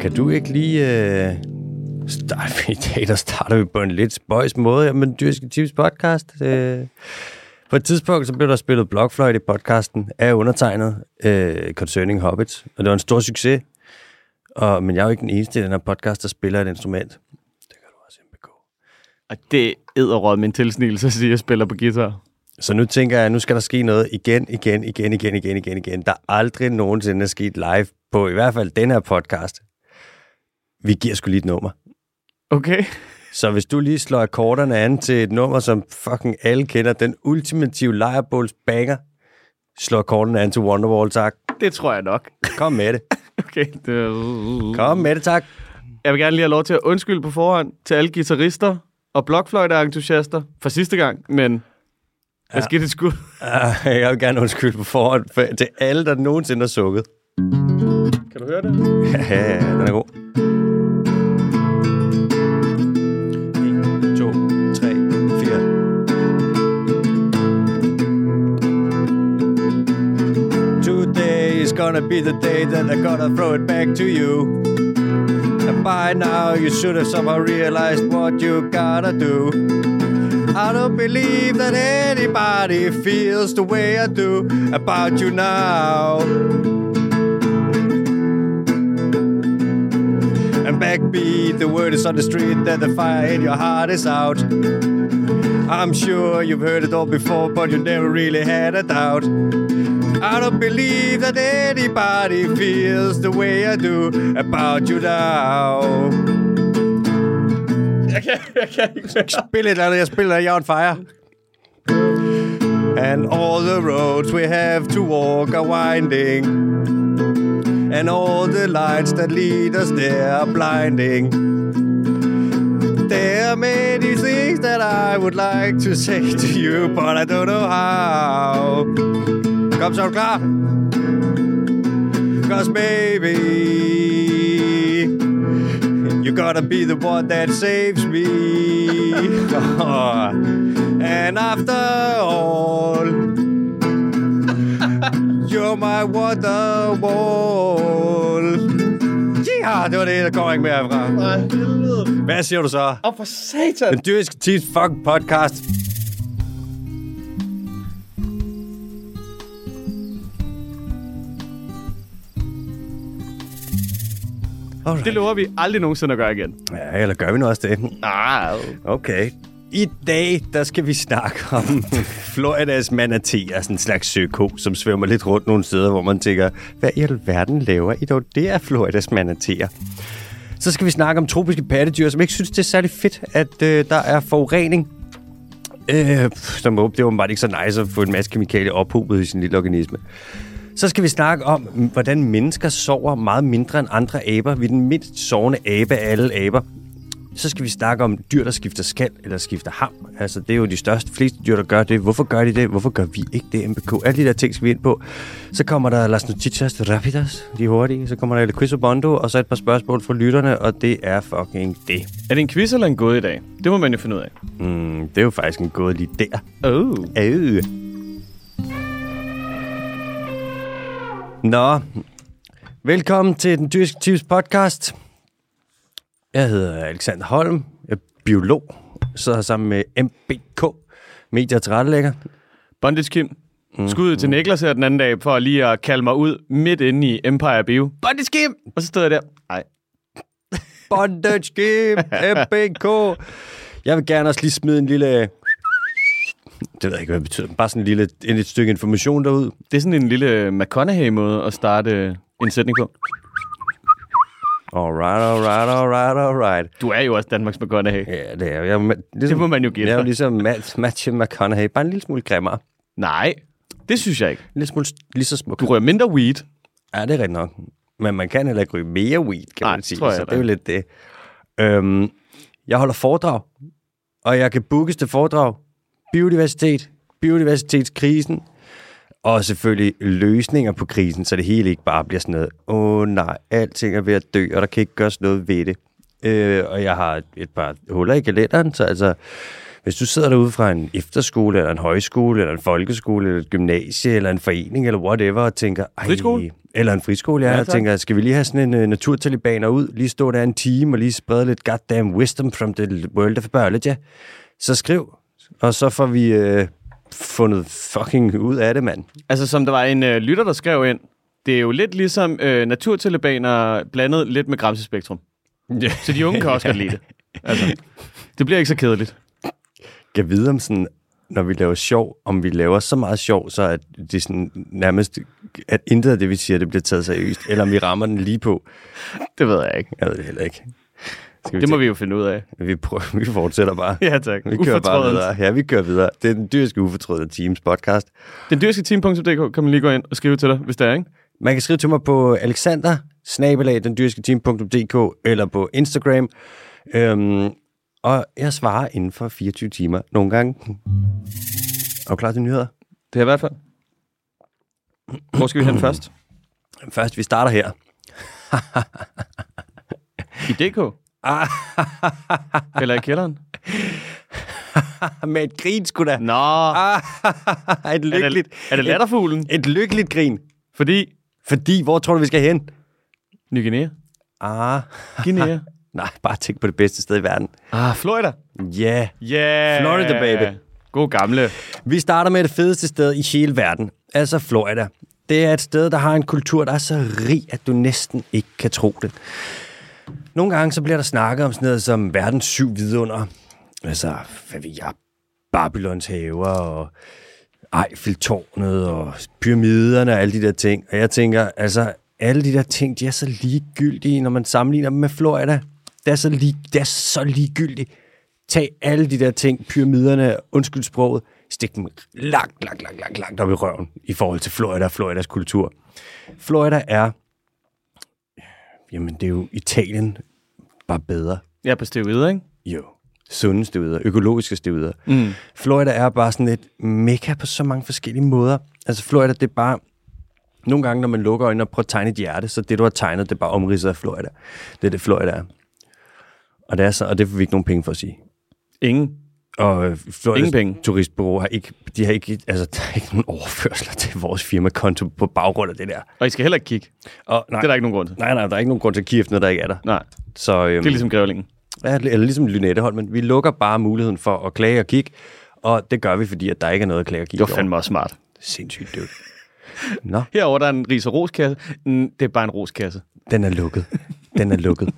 Kan du ikke lige øh, starte i dag, der starter vi på en lidt spøjs måde, men Dyrske Tips podcast. Øh, på et tidspunkt, så blev der spillet blokfløjt i podcasten af undertegnet øh, Concerning Hobbits, og det var en stor succes. Og, men jeg er jo ikke den eneste i den her podcast, der spiller et instrument. Det kan du også, MBK. Og det æderråd min tilsnigelse at sige, at jeg spiller på guitar. Så nu tænker jeg, at nu skal der ske noget igen, igen, igen, igen, igen, igen, igen. Der er aldrig nogensinde er sket live på i hvert fald den her podcast. Vi giver sgu lige et nummer. Okay. Så hvis du lige slår akkorderne an til et nummer, som fucking alle kender, den ultimative lejrebåls banger, slå akkorderne an til Wonderwall, tak. Det tror jeg nok. Kom med det. Okay. Det... Kom med det, tak. Jeg vil gerne lige have lov til at undskylde på forhånd til alle guitarister og blokfløjte-entusiaster for sidste gang, men ja. jeg skal det skud. Jeg vil gerne undskylde på forhånd for, til alle, der nogensinde har sukket. Kan du høre det? Ja, ja, ja, den er god. Gonna be the day that I'm gonna throw it back to you. And by now you should have somehow realized what you gotta do. I don't believe that anybody feels the way I do about you now. And backbeat, the word is on the street that the fire in your heart is out. I'm sure you've heard it all before, but you never really had a doubt. I don't believe that anybody feels the way I do about you now. Jeg kan, jeg kan ikke. Spil et eller andet, jeg spiller jeg on fire. And all the roads we have to walk are winding. And all the lights that lead us there are blinding. There are many things that I would like to say to you, but I don't know how. Kom så, er du klar? Cause baby, you gotta be the one that saves me. and after all, you're my wonderwall. Ja, det var det, der går ikke mere herfra. Hvad siger du så? Åh, for satan. Den dyriske tids fucking podcast. Alright. Det lover vi aldrig nogensinde at gøre igen. Ja, eller gør vi nu også det? Ah, Okay. I dag, der skal vi snakke om Floridas manatee, sådan en slags søko, som svømmer lidt rundt nogle steder, hvor man tænker, hvad i alverden laver I dog? Det er Floridas manateer. Så skal vi snakke om tropiske pattedyr, som ikke synes, det er særlig fedt, at øh, der er forurening. Øh, som, det er åbenbart ikke så nice at få en masse kemikalier ophobet i sin lille organisme. Så skal vi snakke om, hvordan mennesker sover meget mindre end andre aber. Vi er den mindst sovende abe af alle aber. Så skal vi snakke om dyr, der skifter skal eller skifter ham. Altså, det er jo de største, fleste dyr, der gør det. Hvorfor gør de det? Hvorfor gør vi ikke det, MBK? Alle de der ting skal vi ind på. Så kommer der Las Noticias Rapidas, de hurtige. Så kommer der El Quiz Bondo, og så et par spørgsmål fra lytterne, og det er fucking det. er det en quiz eller en gåde i dag? Det må man jo finde ud af. Mm, det er jo faktisk en gåde lige der. Oh. Øh. Nå, velkommen til den dyrske Tips podcast. Jeg hedder Alexander Holm, jeg er biolog, sidder her sammen med MBK, medier og tilrettelægger. Bondage Kim. Skud til Niklas her den anden dag, for lige at kalde mig ud midt inde i Empire Bio. Bondage Kim! Og så stod jeg der. Nej. Bondage Game, MBK. Jeg vil gerne også lige smide en lille... Det ved jeg ikke, hvad det betyder. Bare sådan en lille, en, et stykke information derud. Det er sådan en lille McConaughey-måde at starte en sætning på. Alright, alright, alright, alright. Du er jo også Danmarks McConaughey. Ja, det er. Jeg, ligesom, Det må man jo gætte Jeg er jo ligesom Matt, Matthew McConaughey, bare en lille smule grimmere. Nej, det synes jeg ikke. En lille smule lige så smuk. Du rører mindre weed. Ja, det er rigtigt nok. Men man kan heller ikke ryge mere weed, kan Nej, man sige. tror jeg så heller det er jo lidt det. Øhm, jeg holder foredrag, og jeg kan bookes til foredrag. Biodiversitet, biodiversitetskrisen, og selvfølgelig løsninger på krisen, så det hele ikke bare bliver sådan noget, åh oh, nej, alting er ved at dø, og der kan ikke gøres noget ved det. Øh, og jeg har et par huller i kalenderen, så altså, Hvis du sidder derude fra en efterskole, eller en højskole, eller en folkeskole, eller et gymnasie, eller en forening, eller whatever, og tænker... Ej, Friskole? Eller en friskole, ja. Ja, og tænker, skal vi lige have sådan en uh, naturtalibaner ud, lige stå der en time, og lige sprede lidt goddamn wisdom from the world of biology, så skriv, og så får vi uh, fundet fucking ud af det, mand. Altså, som der var en øh, lytter, der skrev ind, det er jo lidt ligesom øh, naturtalibaner blandet lidt med Gramsespektrum. Ja. Så de unge kan også godt lide det. Altså, det bliver ikke så kedeligt. Jeg vide om sådan, når vi laver sjov, om vi laver så meget sjov, så at det sådan nærmest, at intet af det, vi siger, det bliver taget seriøst, eller om vi rammer den lige på. Det ved jeg ikke. Jeg ved det heller ikke. Skal Det må vi jo finde ud af. vi... Prøver, vi fortsætter bare. Ja, tak. Vi kører bare videre. Ja, vi kører videre. Det er den dyrske ufortrødende Teams podcast. Den dyrske team.dk kan man lige gå ind og skrive til dig, hvis det er, ikke? Man kan skrive til mig på alexander den dyrske team.dk, eller på Instagram. Øhm, og jeg svarer inden for 24 timer nogle gange. Er du klar til nyheder? Det er i hvert fald. Hvor skal vi hen først? Først, vi starter her. I DK? Eller i kælderen? Med et grin, sgu da. Nå, et er lykkeligt, det, er det latterfuglen? et, et lykkeligt grin. Fordi Fordi, hvor tror du, vi skal hen? Ny Guinea? Ah, Guinea? nej, bare tænk på det bedste sted i verden. ah, Florida? Ja. Yeah. Yeah! Florida, baby. God gamle. Vi starter med det fedeste sted i hele verden, altså Florida. Det er et sted, der har en kultur, der er så rig, at du næsten ikke kan tro det. Nogle gange så bliver der snakket om sådan noget som verdens syv vidunder. Altså, hvad ved jeg, Babylons haver og Eiffeltårnet og pyramiderne og alle de der ting. Og jeg tænker, altså, alle de der ting, de er så ligegyldige, når man sammenligner dem med Florida. Det er så, lig, det er så ligegyldigt. Tag alle de der ting, pyramiderne, undskyld sproget, stik dem langt, langt, langt, langt, langt op i røven i forhold til Florida og Floridas kultur. Florida er, jamen det er jo Italien, bare bedre. Er på steroider, ikke? Jo. Sunde støder, økologiske støder. Mm. Florida er bare sådan et mekka på så mange forskellige måder. Altså Florida, det er bare... Nogle gange, når man lukker øjnene og prøver at tegne et hjerte, så det, du har tegnet, det er bare omridset af Florida. Det er det, Florida er. Og det, er så, og det får vi ikke nogen penge for at sige. Ingen. Og Floridas Ingen penge. turistbureau har ikke, de har ikke, altså, der er ikke nogen overførsler til vores firmakonto på baggrund af det der. Og I skal heller ikke kigge. Og, nej, Det er der ikke nogen grund til. nej, nej, der er ikke nogen grund til at kigge efter noget, der ikke er der. Nej, Så, øhm, det er ligesom grævlingen. Ja, eller ligesom Lynettehold, men vi lukker bare muligheden for at klage og kigge, og det gør vi, fordi at der ikke er noget at klage og kigge Det var fandme også smart. Sindssygt, dude. Nå, Herover der er en ris og roskasse. Det er bare en roskasse. Den er lukket. Den er lukket.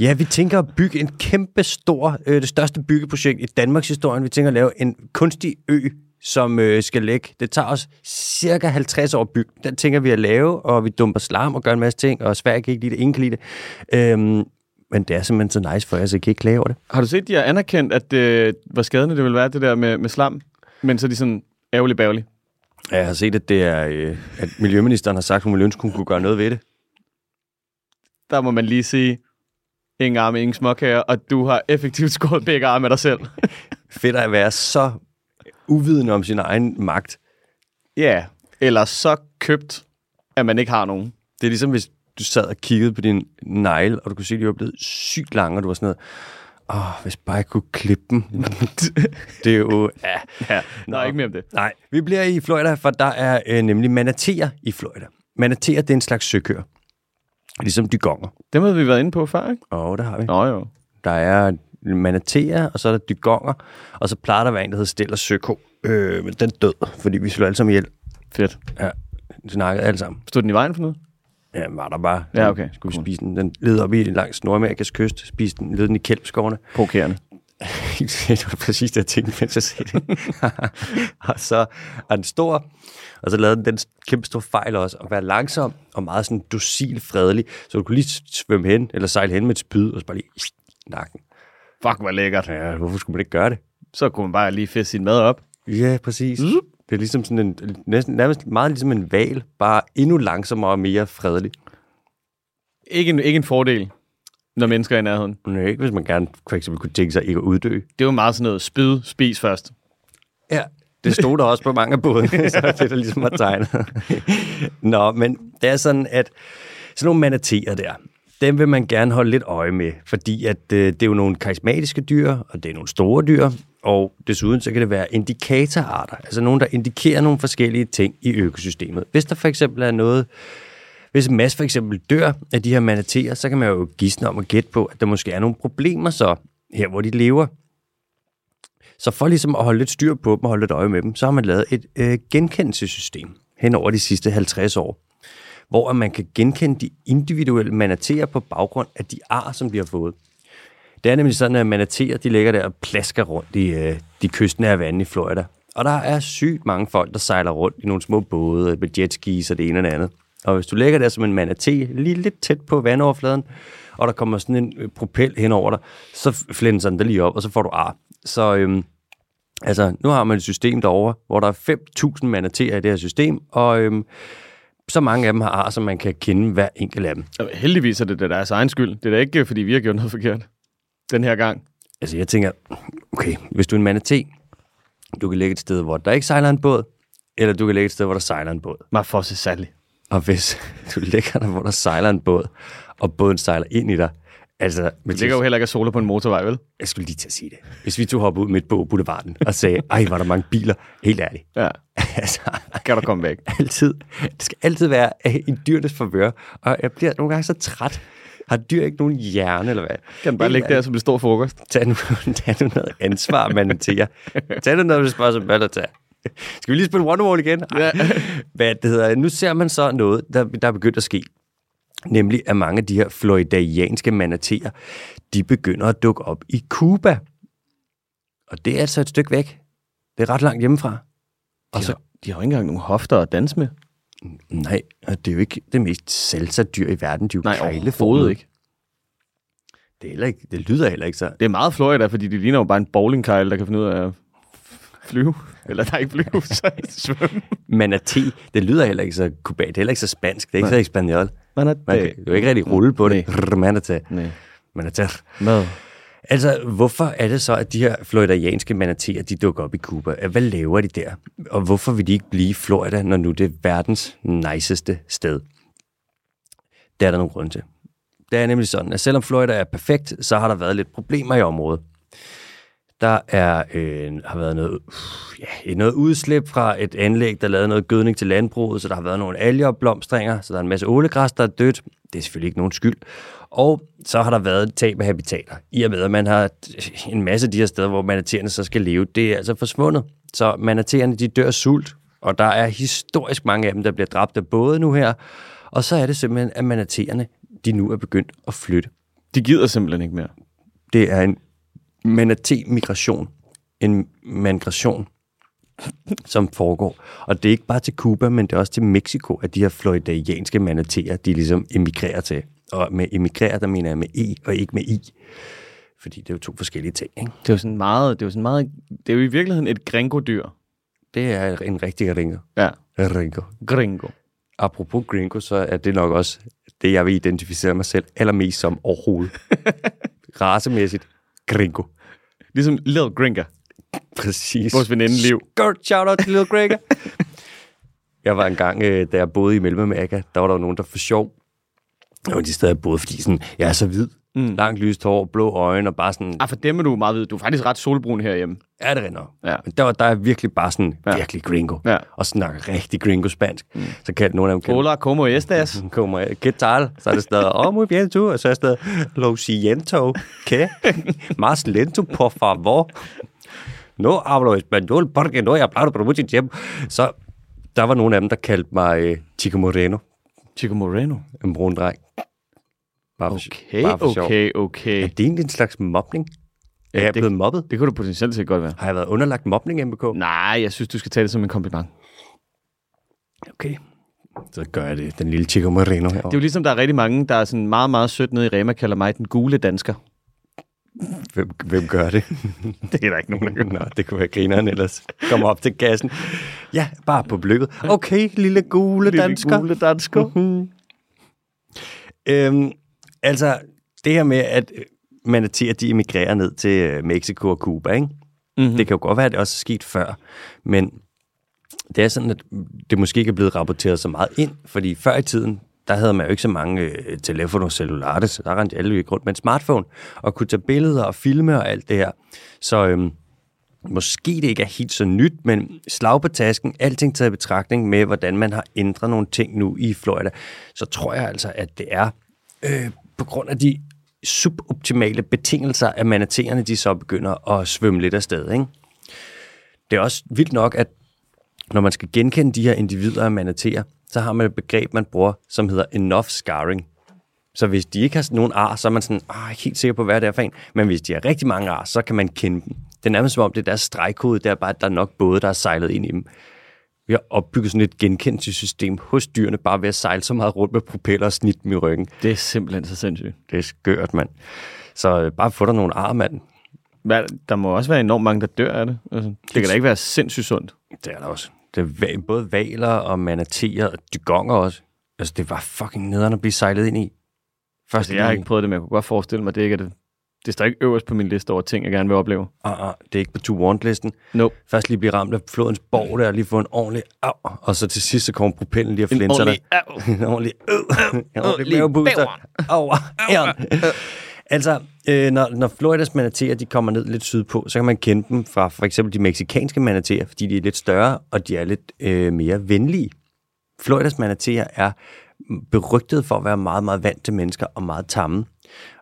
Ja, vi tænker at bygge en kæmpe stor, øh, det største byggeprojekt i Danmarks historie. Vi tænker at lave en kunstig ø, som øh, skal ligge. Det tager os cirka 50 år at bygge. Den tænker vi at lave, og vi dumper slam og gør en masse ting, og Sverige kan ikke lide det, ingen kan lide det. Øhm, men det er simpelthen så nice for jer, så I kan ikke klage over det. Har du set, de har anerkendt, at det, hvor skadende det vil være, det der med, med slam? Men så er de sådan ærgerlig bærgerlig. Ja, Jeg har set, at, det er, øh, at Miljøministeren har sagt, at hun ville ønske, hun kunne gøre noget ved det. Der må man lige sige, ingen arme, ingen småkager, og du har effektivt skåret begge arme af dig selv. Fedt at være så uvidende om sin egen magt. Ja, eller så købt, at man ikke har nogen. Det er ligesom, hvis du sad og kiggede på din negle, og du kunne se, at de var blevet sygt lange, og du var sådan noget, åh, hvis bare jeg kunne klippe dem. det er jo, ja. Ja, der Nå. er ikke mere om det. Nej, vi bliver i Florida, for der er øh, nemlig manateer i Florida. Manateer, det er en slags søkøer. Ligesom dygonger. Dem har vi været inde på før, ikke? Og der har vi. Nå jo. Der er manateer, og så er der dygonger, og så plejer der at være en, der hedder Stella Søko. Øh, men den død, fordi vi slog alle sammen ihjel. Fedt. Ja, vi snakkede alle sammen. Stod den i vejen for noget? Ja, var der bare. Ja, okay. Skulle vi Cool. spise den. Den led op i langs Nordamerikas kyst. Spiste den, led den i kælpskovene. Provokerende. det var præcis det, jeg tænkte, mens jeg sagde det. og så er den stor, og så lavede den den kæmpe store fejl også, at være langsom og meget sådan docil fredelig, så du kunne lige svømme hen, eller sejle hen med et spyd, og så bare lige nakken. Fuck, hvor lækkert. Ja, hvorfor skulle man ikke gøre det? Så kunne man bare lige fiske sin mad op. Ja, præcis. Det er ligesom sådan en, næsten, nærmest meget ligesom en val, bare endnu langsommere og mere fredelig. Ikke en, ikke en fordel, når mennesker er i nærheden. Men ikke, hvis man gerne for eksempel kunne tænke sig ikke at uddø. Det er jo meget sådan noget spyd, spis først. Ja, det stod der også på mange af bådene, så det er der ligesom var tegnet. Nå, men det er sådan, at sådan nogle manateer der, dem vil man gerne holde lidt øje med, fordi at øh, det er jo nogle karismatiske dyr, og det er nogle store dyr, Og desuden så kan det være indikatorarter, altså nogen, der indikerer nogle forskellige ting i økosystemet. Hvis der for eksempel er noget, hvis Mads for eksempel dør af de her manateer, så kan man jo gisne om at gætte på, at der måske er nogle problemer så her, hvor de lever. Så for ligesom at holde lidt styr på dem og holde lidt øje med dem, så har man lavet et øh, genkendelsessystem hen over de sidste 50 år, hvor man kan genkende de individuelle manateer på baggrund af de ar, som de har fået. Det er nemlig sådan, at manateer de ligger der og plasker rundt i øh, de kystnære vande i Florida. Og der er sygt mange folk, der sejler rundt i nogle små både med jetskis og det ene og det andet. Og hvis du ligger der som en manatee, lige lidt tæt på vandoverfladen, og der kommer sådan en øh, propel hen over dig, så flænser den der lige op, og så får du ar. Så øhm, altså, nu har man et system derovre, hvor der er 5.000 manateer i det her system, og øhm, så mange af dem har ar, som man kan kende hver enkelt af dem. Og Heldigvis er det da deres egen skyld. Det er da ikke, fordi vi har gjort noget forkert den her gang. Altså, jeg tænker, okay, hvis du er en manatee, du kan ligge et sted, hvor der ikke sejler en båd, eller du kan ligge et sted, hvor der sejler en båd. Man får sig særlig. Og hvis du ligger der, hvor der sejler en båd, og båden sejler ind i dig, altså... Det Mathias, ligger jo heller ikke at sole på en motorvej, vel? jeg skulle lige til at sige det. Hvis vi to hoppede ud midt på boulevarden og sagde, ej, var der mange biler, helt ærligt. Ja. altså, Kan du komme væk? altid, det skal altid være en dyrenes forvør, og jeg bliver nogle gange så træt. Har dyr ikke nogen hjerne, eller hvad? Kan den bare ligge der som det står frokost? Tag nu, tag nu noget ansvar, man til jer. Tag nu noget, hvis spørger som hvad der tager. Skal vi lige spille Wonderwall igen? Ej. Ja. Hvad det hedder. Nu ser man så noget, der, der er begyndt at ske. Nemlig, at mange af de her floridaianske manateer, de begynder at dukke op i Cuba. Og det er altså et stykke væk. Det er ret langt hjemmefra. Og De så, har, de har jo ikke engang nogen hofter at danse med. nej, og det er jo ikke det mest salsa-dyr i verden. De er jo Nej, overhovedet ikke. Det, er heller ikke, det lyder heller ikke så. Det er meget Florida, fordi de ligner jo bare en bowlingkejl, der kan finde ud af at flyve. Eller der er ikke flyve, så svømme. Manatee, det lyder heller ikke så kubat. Det er heller ikke så spansk. Det er ikke Nej. så espanol. Man er kan jo ikke rigtig rulle på det. Rrr, Manatee. Nej. Manatee. Hvad? Altså, hvorfor er det så, at de her floridaianske manateer, de dukker op i Cuba? Hvad laver de der? Og hvorfor vil de ikke blive i Florida, når nu det er verdens niceste sted? Det er der nogle grunde til. Det er nemlig sådan, at selvom Florida er perfekt, så har der været lidt problemer i området. Der er, øh, har været noget, ja, noget udslip fra et anlæg, der lavede noget gødning til landbruget, så der har været nogle algeopblomstringer, så der er en masse ålegræs, der er dødt. Det er selvfølgelig ikke nogen skyld. Og så har der været et tab af habitater. I og med, at man har en masse af de her steder, hvor manateerne så skal leve, det er altså forsvundet. Så manateerne, de dør sult, og der er historisk mange af dem, der bliver dræbt af både nu her. Og så er det simpelthen, at manateerne, de nu er begyndt at flytte. De gider simpelthen ikke mere. Det er en manatee-migration. En migration, som foregår. Og det er ikke bare til Cuba, men det er også til Mexico, at de her floridaianske manateer, de ligesom emigrerer til. Og med emigrerer, der mener jeg med E og ikke med I. Fordi det er jo to forskellige ting, ikke? Det er jo sådan meget, det er jo sådan meget, det er jo i virkeligheden et gringo-dyr. Det er en rigtig ringo. Ja. Ringo. Gringo. Apropos gringo, så er det nok også det, jeg vil identificere mig selv allermest som overhovedet. Racemæssigt. Gringo. Ligesom Lil Gringa. Præcis. Vores veninde Liv. Godt shout out til Lil Gregor. jeg var engang, øh, da jeg boede i Mellemamerika, der var der nogen, der for sjov, og de steder jeg boede, fordi sådan, jeg er så hvid, mm. langt lyst hår, blå øjne, og bare sådan, Ah, for dem er du meget hvid. Du er faktisk ret solbrun herhjemme. er det rent nok? Ja. Men der, var, der er virkelig bare sådan, Ja. virkelig gringo, Ja. og snakker rigtig gringo-spansk. Mm. Så kaldte nogle af dem, Hola, como estas? kommer ¿qué tal? Så er det stadig, oh, muy bien tú, og så er det stadig, lo siento, ¿qué? Más lento, por favor. No hablo español, porque no he hablado por mucho tiempo. Så der var nogle af dem, der kaldte mig øh, Chico Moreno, Chico Moreno. en brun dreng. Bare for, Okay, bare for sjov. okay, okay. Er det egentlig en slags mobning? Er Ja, jeg det- blevet mobbet? Det kunne du potentielt set godt være. Har jeg været underlagt mobning, MBK? Nej, jeg synes, du skal tage det som en kompliment. Okay. Så gør jeg det. Den lille Chico Moreno Det er herovre. jo ligesom, der er rigtig mange, der er sådan meget, meget sødt nede i Rema, kalder mig den gule dansker. Hvem, hvem gør det? Det er der ikke nogen, der gør. Nå, det kunne være grineren ellers. Kom op til kassen. Ja, bare på blykket. Okay, lille gule dansker. gule dansker. Mhm. øhm, altså, det her med, at øh, manateer, de emigrerer ned til øh, Mexico og Cuba, ikke? Mm-hmm. Det kan jo godt være, at det også er sket før, men det er sådan, at det måske ikke er blevet rapporteret så meget ind, fordi før i tiden, der havde man jo ikke så mange øh, telefoner cellulares, så der rendte alle rundt med en smartphone, og kunne tage billeder og filme og alt det her. Så øhm, måske det ikke er helt så nyt, men slag på tasken, alting taget i betragtning med, hvordan man har ændret nogle ting nu i Florida, så tror jeg altså, at det er øh, på grund af de suboptimale betingelser, at manaterne de så begynder at svømme lidt afsted. Ikke? Det er også vildt nok, at når man skal genkende de her individer af manaterer, så har man et begreb, man bruger, som hedder enough scarring. Så hvis de ikke har nogen ar, så er man sådan, ah, helt sikker på, hvad det er for en. Men hvis de har rigtig mange ar, så kan man kende dem. Det er nærmest som om, det er deres stregkode, det er bare, at der er nok både, der er sejlet ind i dem. Vi har opbygget sådan et genkendelsessystem hos dyrene, bare ved at sejle så meget rundt med propeller og snit dem i ryggen. Det er simpelthen så sindssygt. Det er skørt, mand. Så øh, bare få dig nogle ar, mand. Hvad, der må også være enormt mange, der dør af det. Altså, det kan da ikke være sindssygt sundt. Det er der også. Det er både valer og manateer og dygonger også. Altså, det var fucking nederen at blive sejlet ind i. Først Altså, jeg har ikke prøvet det, men jeg kunne godt forestille mig, at det ikke er det. Det står ikke øverst på min liste over ting, jeg gerne vil opleve. Uh, uh, det er ikke på to want-listen. Nope. Først lige blive ramt af flodens borg der, og lige få en ordentlig af, og så til sidst så kommer propellen lige og flinser dig. Au. en ordentlig øh, en ordentlig lige mavepuster over æren. Altså, øh, når, når Floridas manateer, de kommer ned lidt sydpå, så kan man kende dem fra for eksempel de meksikanske manateer, fordi de er lidt større, og de er lidt øh, mere venlige. Floridas manateer er berygtet for at være meget, meget vant til mennesker og meget tamme.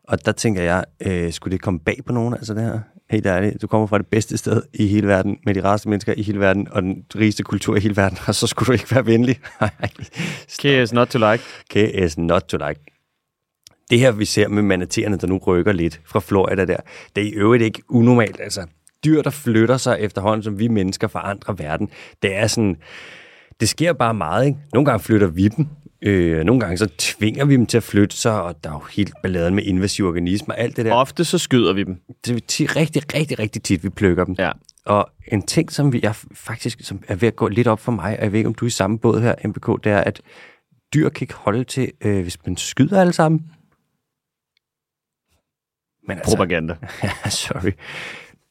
Og der tænker jeg, øh, skulle det komme bag på nogen, altså det her? Helt ærligt, du kommer fra det bedste sted i hele verden, med de rareste mennesker i hele verden, og den rigeste kultur i hele verden, og så skulle du ikke være venlig. KS not to like. KS not to like. Det her, vi ser med manatererne, der nu rykker lidt fra Florida der, det er i øvrigt ikke unormalt. Altså, dyr, der flytter sig efterhånden, som vi mennesker forandrer verden, det er sådan, det sker bare meget, ikke? Nogle gange flytter vi dem, øh, nogle gange så tvinger vi dem til at flytte sig, og der er jo helt balladen med invasive organismer, alt det der. Ofte så skyder vi dem. Det er ti- rigtig, rigtig, rigtig tit, vi plukker dem. Ja. Og en ting, som vi er faktisk som er ved at gå lidt op for mig, og jeg ved ikke, om du er i samme båd her, MBK, det er, at dyr kan ikke holde til, øh, hvis man skyder alle sammen. Men altså, Propaganda. Sorry.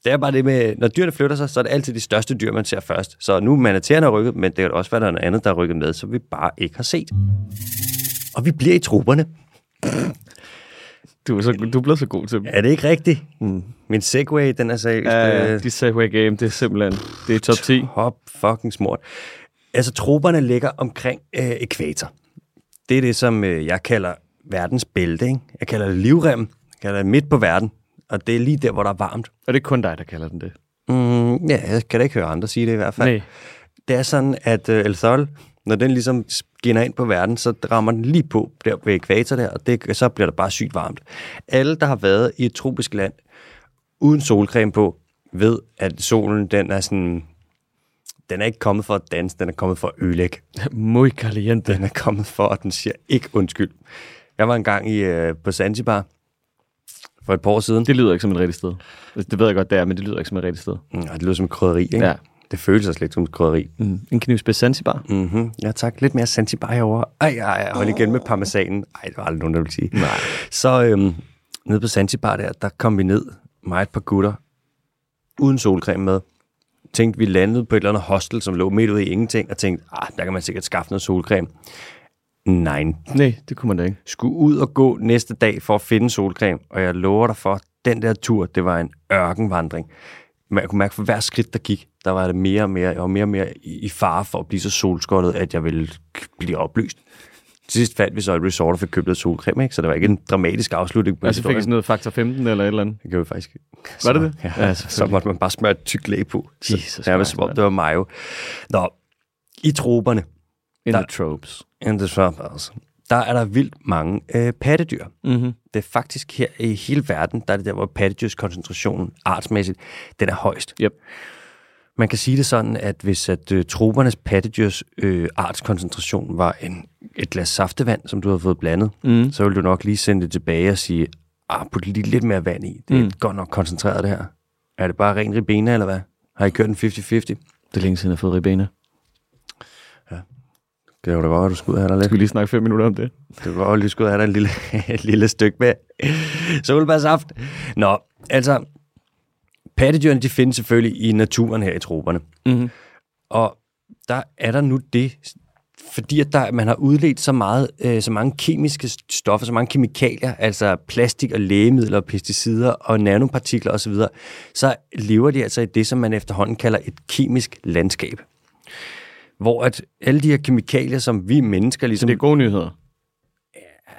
Det er bare det med, når dyrene flytter sig, så er det altid de største dyr, man ser først. Så nu er manatererne rykket, men det kan også være, der er noget andet, der er rykket med, som vi bare ikke har set. Og vi bliver i trupperne. Du er, så, du er blevet så god til dem. Er det ikke rigtigt? Mm. Min Segway, den er seriøst... Ja, øh, de Segway Game, det er simpelthen, det er top 10. Hop fucking smart. Altså, trupperne ligger omkring øh, ekvator. Det er det, som øh, jeg kalder verdens bælte. Ikke? Jeg kalder det livrem. Jeg kalder det midt på verden. Og det er lige der, hvor der er varmt. Og det er kun dig, der kalder den det. Mm, ja, jeg kan da ikke høre andre sige det i hvert fald. Nej. Det er sådan, at øh, El Sol, når den ligesom skinner ind på verden, så rammer den lige på der ved ekvator der, og det, så bliver det bare sygt varmt. Alle, der har været i et tropisk land uden solcreme på, ved, at solen, den er sådan... Den er ikke kommet for at danse, den er kommet for at ødelægge. Muy caliente. Den er kommet for, at den siger ikke undskyld. Jeg var engang i, øh, på Zanzibar for et par år siden. Det lyder ikke som et rigtigt sted. Det ved jeg godt, det er, men det lyder ikke som et rigtigt sted. Mm, det lyder som et krydderi, ikke? Ja. Det føles også lidt som et krydderi. Mm. En knivspids Zanzibar. Mm-hmm. Ja, tak. Lidt mere Zanzibar herovre. Ej, ej, ej, hold igen med parmesanen. Ej, det var aldrig nogen, der ville sige. Nej. Så øhm, nede på Zanzibar der, der kom vi ned, mig et par gutter, uden solcreme med. Tænkte, vi landede på et eller andet hostel, som lå midt ude i ingenting, og tænkte, ah, der kan man sikkert skaffe noget solcreme. Nej, Nej, det kunne man da ikke. skulle ud og gå næste dag for at finde solcreme, og jeg lover dig for, den der tur, det var en ørkenvandring. Men jeg kunne mærke, for hver skridt, der gik, der var det mere og mere, jeg var mere og mere i i fare for at blive så solskoldet, at jeg ville blive oplyst. Til sidst fandt vi så et resort og fik købt noget solcreme, ikke? så det var ikke en dramatisk afslutning på Altså fik jeg sådan noget faktor 15 eller et eller andet. det gjorde vi faktisk. Var det det? Ja, Ja, så måtte man bare smøre et tyk lag på. Så Jesus nærmest Christ, som om det var mayo. Nå, i troberne, In Der- the tropes. in the suburbs, der er der vildt mange øh, pattedyr. Mm-hmm. Det er faktisk her i hele verden, der er det der, hvor pattedyrskoncentrationen artsmæssigt, den er højst. Yep. Man kan sige det sådan, at hvis at øh, tropernes pattedyrs øh, artskoncentration var en, et glas saftevand, som du har fået blandet, Mm. så vil du nok lige sende det tilbage og sige, ah, put lige lidt mere vand i. Det er mm. godt nok koncentreret det her. Er det bare ren ribena, eller hvad? Har I kørt en 50-50? Det er længe siden, jeg har fået ribena. Det var da godt, at du skulle have dig lidt. Skal vi lige snakke fem minutter om det? Det var godt, at du skulle have dig en lille, et lille stykke med solbærsaft. Nå, altså, pattedyrene, de findes selvfølgelig i naturen her i troberne. Mm-hmm. Og der er der nu det fordi at der, man har udledt så, meget, øh, så mange kemiske stoffer, så mange kemikalier, altså plastik og lægemidler og pesticider og nanopartikler osv., så, så lever de altså i det, som man efterhånden kalder et kemisk landskab. Hvor at alle de her kemikalier, som vi mennesker Så ligesom det er gode nyheder.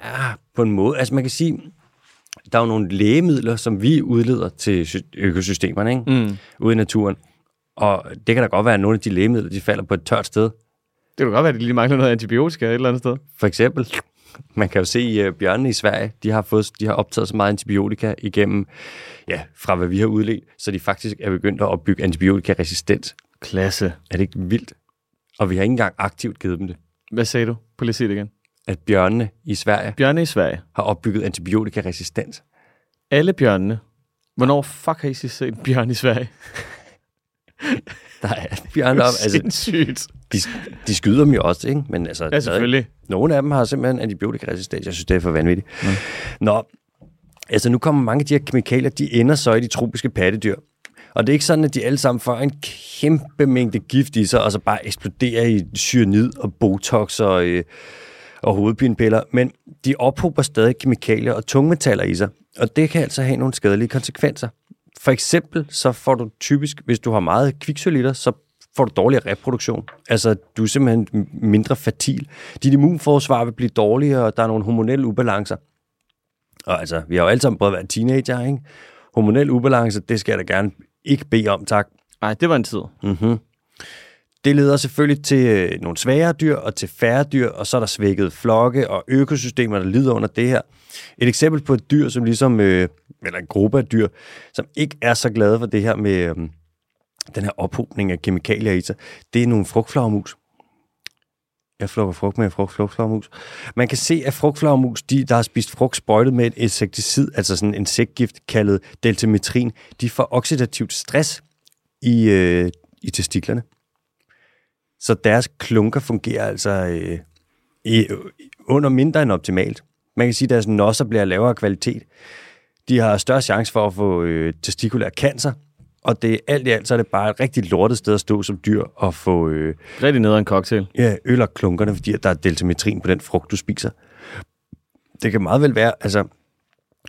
Ja, på en måde. Altså man kan sige, der er jo nogle lægemidler, som vi udleder til sy- økosystemerne, ikke? Mm. ude i naturen. Og det kan da godt være, at nogle af de lægemidler, de falder på et tørt sted. Det kan godt være, at de lige mangler noget antibiotika et eller andet sted. For eksempel, man kan jo se uh, bjørnene i Sverige, de har, fået, de har optaget så meget antibiotika igennem, ja, fra hvad vi har udledt, så de faktisk er begyndt at opbygge antibiotikaresistens. Klasse. Er det ikke vildt? Og vi har ikke engang aktivt givet dem det. Hvad sagde du? Prøv lige at sige det igen. At bjørnene i Sverige Bjørne i Sverige. har opbygget antibiotikaresistens. Alle bjørnene. Hvornår fuck har I sidst set en bjørn i Sverige? Der er bjørne op. Altså, Sindssygt. de, de skyder dem jo også, ikke? Men altså, Ja, selvfølgelig. Nogle af dem har simpelthen antibiotikaresistens. Jeg synes, det er for vanvittigt. Mm. Nå, altså nu kommer mange af de her kemikalier, de ender så i de tropiske pattedyr. Og det er ikke sådan, at de alle sammen får en kæmpe mængde gift i sig, og så bare eksploderer i cyanid og botox og, øh, og hovedpinepiller. Men de ophober stadig kemikalier og tungmetaller i sig, og det kan altså have nogle skadelige konsekvenser. For eksempel så får du typisk, hvis du har meget kviksølv i dig, så får du dårligere reproduktion. Altså, du er simpelthen mindre fertil. Dit immunforsvar vil blive dårligere, og der er nogle hormonelle ubalancer. Og altså, vi har jo alle sammen prøvet at være teenager, ikke? Hormonel ubalance, det skal jeg da gerne ikke bede om, tak. Nej, det var en tid. Mm-hmm. Det leder selvfølgelig til øh, nogle svagere dyr og til færre dyr, og så er der svækket flokke og økosystemer, der lider under det her. Et eksempel på et dyr, som ligesom, øh, eller en gruppe af dyr, som ikke er så glade for det her med øh, den her ophobning af kemikalier i sig, det er nogle frugtflagermus. Jeg plukker frugt med frugt, frugtflagermus. Man kan se, at frugtflagermus, de, der har spist frugt sprøjtet med et insekticid, altså sådan en insektgift kaldet deltametrin, de får oxidativt stress i, øh, i testiklerne. Så deres klunker fungerer altså øh, i, under mindre end optimalt. Man kan sige, at deres nosser bliver lavere kvalitet. De har større chance for at få øh, testikulær cancer, og det alt i alt så er det bare et rigtig lortet sted at stå som dyr og få øh, Rigtig ned en cocktail. ja, øl og klunkerne, fordi at der er deltametrin på den frugt, du spiser. Det kan meget vel være, altså,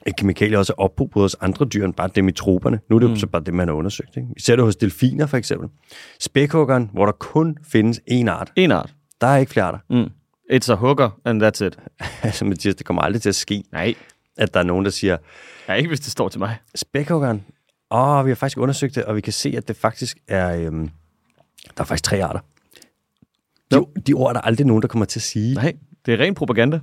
at kemikalier også er ophobet hos andre dyr end bare dem i troperne. Nu er det mm. så bare det, man har undersøgt. Ikke? Vi ser det hos delfiner for eksempel. Spækhuggeren, hvor der kun findes én art. En art. Der er ikke flere arter. Mm. It's a hooker, and that's it. Altså, Mathias, det kommer aldrig til at ske, Nej. at der er nogen, der siger, Ja, ikke hvis det står til mig. spækhuggeren, åh, vi har faktisk undersøgt det, og vi kan se, at det faktisk er, øhm, der er faktisk tre arter. De, de ord er der aldrig nogen, der kommer til at sige. Nej, det er ren propaganda.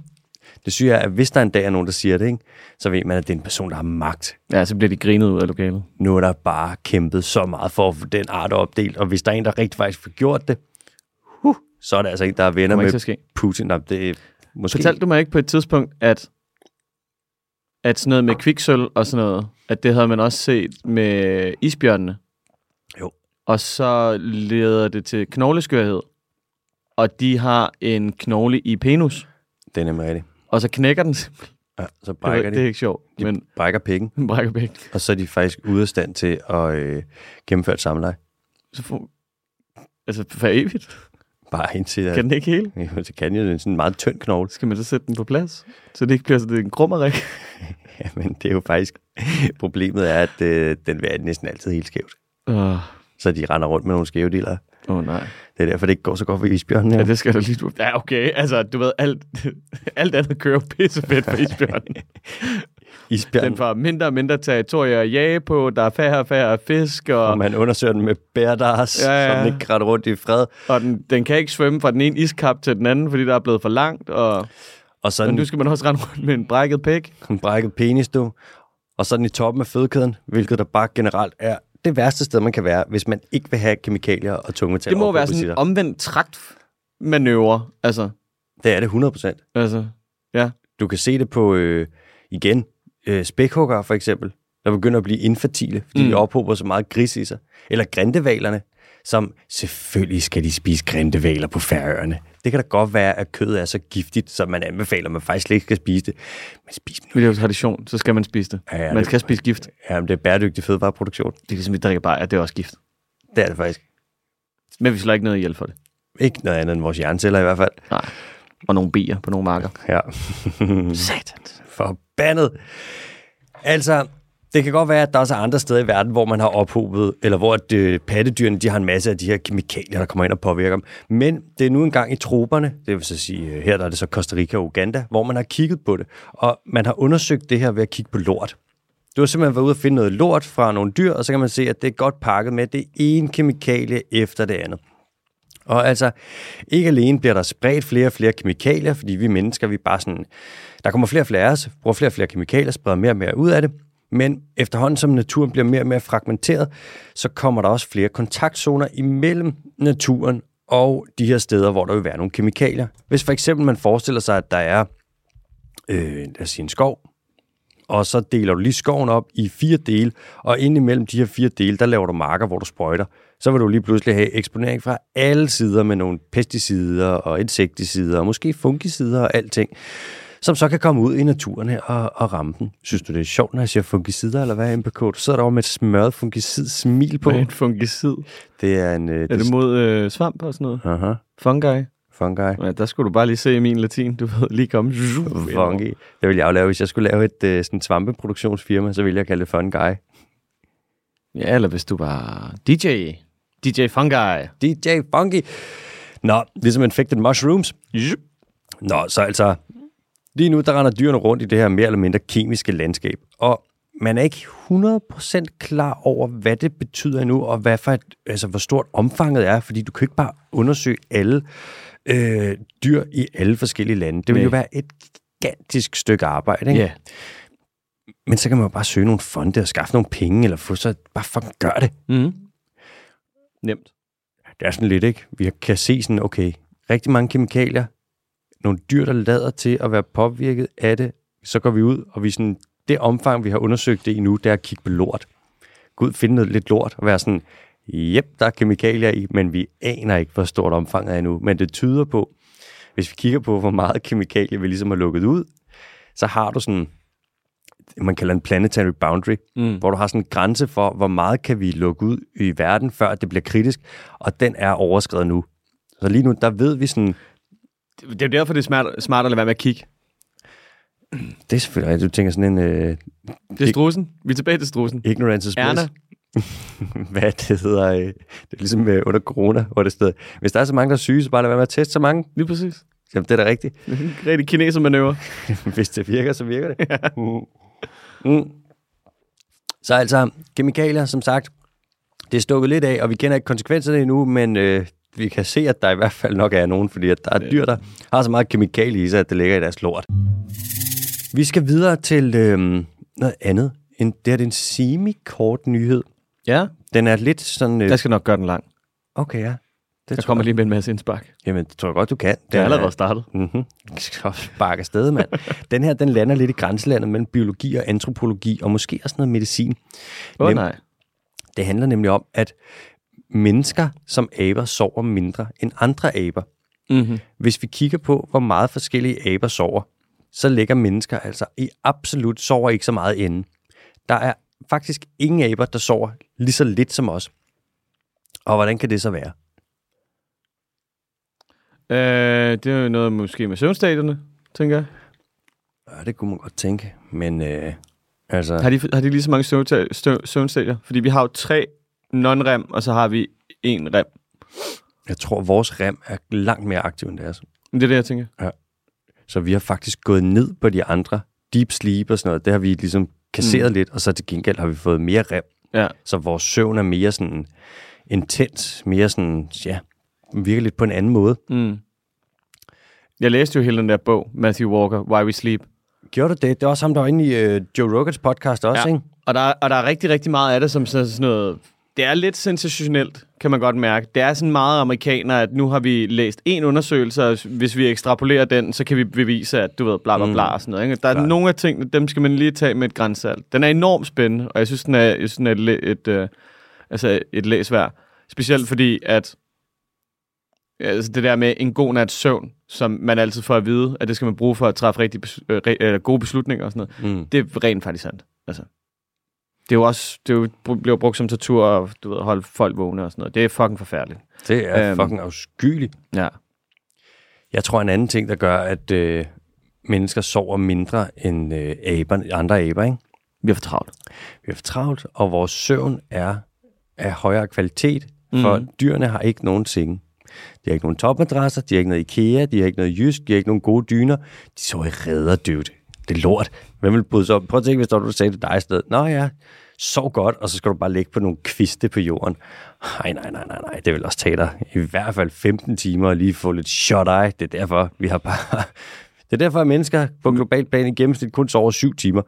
Det synes jeg, at hvis der en dag er nogen, der siger det, ikke, så ved man, at det er en person, der har magt. Ja, så bliver de grinet ud af lokalet. Nu er der bare kæmpet så meget for at få den art opdelt, og hvis der er en, der rigtig faktisk får gjort det, huh, så er det altså ikke, der er venner med. Putin. Nej, det måske... Fortalte du mig ikke på et tidspunkt, at, at sådan noget med kviksøl og sådan noget, at det havde man også set med isbjørnene? Jo. Og så leder det til knogleskørhed, og de har en knogle i penus, Det er nemlig rigtigt. og så knækker den. Ja, så Det, brækker er- de. det er ikke sjovt, De men brækker pikken, den brækker begge. og så er de faktisk ude af stand til at øh, gennemføre et samleje. Så får, altså for evigt. Bare indtil... At, Kan den ikke hele? Jo, det kan jo. Det er sådan en meget tynd knogle. Skal man så sætte den på plads? Så det ikke bliver sådan en krummerik? Ja, men det er jo faktisk... Problemet er, at øh, den vil næsten altid helt skævt. Åh, oh, Så de render rundt med nogle skæve dealer. oh, nej. Det er derfor, det ikke går så godt for isbjørnen. Ja, Ja. det skal du lige... Ja, okay. Altså, du ved, alt, alt andet kører pissefedt for isbjørnen. Isbjørnen, Den får mindre og mindre territorier at jage på, der er færre og færre fisk, og, og man undersøger den med bærdars, ja, Ja, så den ikke retter rundt i fred. og den, den kan ikke svømme fra den ene iskap til den anden, fordi der er blevet for langt, og, Og så og nu skal man også rende rundt med en brækket pæk. en brækket penis, du. Og så den i toppen af fødekæden, hvilket der bare generelt er det værste sted, man kan være, hvis man ikke vil have kemikalier og tungmetaller. Det må være sådan en omvendt traktmanøvre. Altså, Det er det 100 procent. altså, ja. Du kan se det på, øh, igen, øh, spækhugger for eksempel, der begynder at blive infertile, fordi mm. De ophober så meget gris i sig. Eller grindevalerne, som selvfølgelig skal de spise grindevaler på færøerne. Det kan da godt være, at kødet er så giftigt, så man anbefaler, at man faktisk ikke skal spise det. Men spis nu. Det er jo tradition, så skal man spise det. Ja, ja, man det- skal spise gift. Ja, men det er bæredygtig fødevareproduktion. Det er ligesom, vi drikker bare, at det er også gift. Det er det faktisk. Men vi slår ikke noget ihjel for det. Ikke noget andet end vores hjerneceller i hvert fald. Nej. Og nogle bier på nogle marker. Ja. Satans. Forbandet. Altså, det kan godt være, at der også er andre steder i verden, hvor man har ophobet, eller hvor at, øh, pattedyrene de har en masse af de her kemikalier, der kommer ind og påvirker dem. Men det er nu engang i troberne, det vil så sige, øh, her der er det så Costa Rica og Uganda, hvor man har kigget på det. Og man har undersøgt det her ved at kigge på lort. Du har simpelthen været ude og finde noget lort fra nogle dyr, og så kan man se, at det er godt pakket med det ene kemikalie efter det andet. Og altså, ikke alene bliver der spredt flere og flere kemikalier, fordi vi mennesker, vi bare sådan, der kommer flere og flere af os, bruger flere og flere kemikalier, spreder mere og mere ud af det, men efterhånden som naturen bliver mere og mere fragmenteret, så kommer der også flere kontaktzoner imellem naturen og de her steder, hvor der vil være nogle kemikalier. Hvis for eksempel man forestiller sig, at der er øh, lad os sige en skov, og så deler du lige skoven op i fire dele, og indimellem de her fire dele, der laver du marker, hvor du sprøjter. Så vil du lige pludselig have eksponering fra alle sider med nogle pesticider og insekticider, og måske fungicider og alting, som så kan komme ud i naturen her og, og ramme den. Synes du, det er sjovt, når jeg siger fungicider, eller hvad MPK? Du sidder derovre med et smørret fungicid smil på. Hvad er en fungicid? Det er en... Øh, Er det mod øh, svamp og sådan noget? Aha, Fungi? fungi. Ja, der skulle du bare lige se min latin. Du ved, lige komme. Fungi. Det vil jeg jo lave. Hvis jeg skulle lave et øh, sådan svampeproduktionsfirma, så ville jeg kalde det Fungi. Ja, eller hvis du var DJ. DJ Fungi. DJ Funky. Nå, ligesom Infected Mushrooms. Nå, så altså, lige nu der render dyrene rundt i det her mere eller mindre kemiske landskab, og man er ikke 100% klar over, hvad det betyder endnu, og hvad for et, altså, hvor stort omfanget er, fordi du kan ikke bare undersøge alle øh, dyr i alle forskellige lande. Det vil jo være et gigantisk stykke arbejde, ikke? Ja. Men så kan man jo bare søge nogle fonde og skaffe nogle penge, eller få så bare fucking gør det. Mm. Nemt. Det er sådan lidt, ikke? Vi kan se sådan, okay, rigtig mange kemikalier, nogle dyr, der lader til at være påvirket af det, så går vi ud, og vi sådan, det omfang, vi har undersøgt det i nu, det er at kigge på lort. Gå ud, finde noget lidt lort, og være sådan, jep, der er kemikalier i, men vi aner ikke, hvor stort omfanget er endnu. Men det tyder på, hvis vi kigger på, hvor meget kemikalier vi ligesom har lukket ud, så har du sådan, man kalder en planetary boundary, Mm. hvor du har sådan en grænse for, hvor meget kan vi lukke ud i verden, før det bliver kritisk, og den er overskrevet nu. Så lige nu, der ved vi sådan, Det er jo derfor, det er smart, smart at lade være med at kigge. det er selvfølgelig du tænker sådan en uh, Det er strusen. Vi er tilbage til strusen. ignorance is bliss. Hvad det hedder, øh, det er ligesom øh, under corona, hvor det stod, hvis der er så mange, der er syge, så bare lad være med at teste så mange. Lige præcis. Jamen, det er da rigtigt. Rigtig kinesermanøvre. Hvis det virker, så virker det. Mm. Mm. Så altså, kemikalier, som sagt, det er stukket lidt af, og vi kender ikke konsekvenserne endnu, men øh, vi kan se, at der i hvert fald nok er nogen, fordi at der er dyr, der har så meget kemikalie i sig, at det ligger i deres lort. Vi skal videre til øh, noget andet. En, det er en semi-kort nyhed. Ja, Den er lidt sådan... Øh, jeg skal nok gøre den lang. okay, ja. Det tror kommer jeg. lige med en masse indspark. Jamen, det tror jeg godt, du kan. Det er allerede startet. Mm-hmm. Sparke afsted, mand. den her, den lander lidt i grænselandet mellem biologi og antropologi, og måske også noget medicin. Åh oh, Nem- nej. Det handler nemlig om, at mennesker som aber sover mindre end andre aber. Mm-hmm. Hvis vi kigger på, hvor meget forskellige aber sover, så ligger mennesker altså i absolut sover ikke så meget inde. Der er faktisk ingen aber, der sover lige så lidt som os. Og hvordan kan det så være? Øh, det er jo noget måske med søvnstadierne, tænker jeg. Ja, det kunne man godt tænke, men øh, altså... Har de, har de lige så mange søvnstadier? Fordi vi har jo tre non-rem, og så har vi en rem. Jeg tror, vores rem er langt mere aktiv end deres. Det er det, jeg tænker. Så vi har faktisk gået ned på de andre. Deep sleep og sådan noget, det har vi ligesom kasseret mm. lidt, og så til gengæld har vi fået mere rem. Ja. Så vores søvn er mere sådan intens, mere sådan, ja, virker lidt på en anden måde. Mm. Jeg læste jo hele den der bog, Matthew Walker, Why We Sleep. Gjorde du det? Det er også ham, der var inde i uh, Joe Rogans podcast også, Ja. ikke? Og der, og der er rigtig, rigtig meget af det, som sådan sådan noget... Det er lidt sensationelt, kan man godt mærke. Det er sådan meget amerikaner, at nu har vi læst en undersøgelse, og hvis vi ekstrapolerer den, så kan vi bevise, at du ved, bla bla bla og sådan noget. Ikke? Der er Klart. nogle af tingene, dem skal man lige tage med et grænsalt. Den er enormt spændende, og jeg synes, den er, jeg synes, den er et, et, øh, altså et læs værd. Specielt fordi, at ja, altså det der med en god nats søvn, som man altid får at vide, at det skal man bruge for at træffe rigtig bes- øh, øh, gode beslutninger og sådan noget, Mm. det er rent faktisk sandt. Altså. Det er jo også, det er jo, bliver brugt som tortur og du ved, holde folk vågne og sådan noget. Det er fucking forfærdeligt. Det er Øhm. fucking afskyeligt. Ja. Jeg tror, en anden ting, der gør, at øh, mennesker sover mindre end øh, aber, andre aber, ikke? Vi er for travlt. Vi er for travlt, og vores søvn er af højere kvalitet, for mm. dyrene har ikke nogen senge. De har ikke nogen topmadrasser, de har ikke noget IKEA, de har ikke noget jysk, de har ikke nogen gode dyner. De sover i redder, dude. Det er lort. Hvem vil bryde sig op? Prøv at tænke, hvis du sagde til dig i stedet. Nå ja, sov godt, og så skal du bare ligge på nogle kviste på jorden. Nej, nej, nej, nej, nej. Det vil også tage dig i hvert fald 15 timer og lige få lidt shot eye. Det er derfor, vi har bare... Det er derfor, at mennesker på global plan i gennemsnit kun sover syv timer.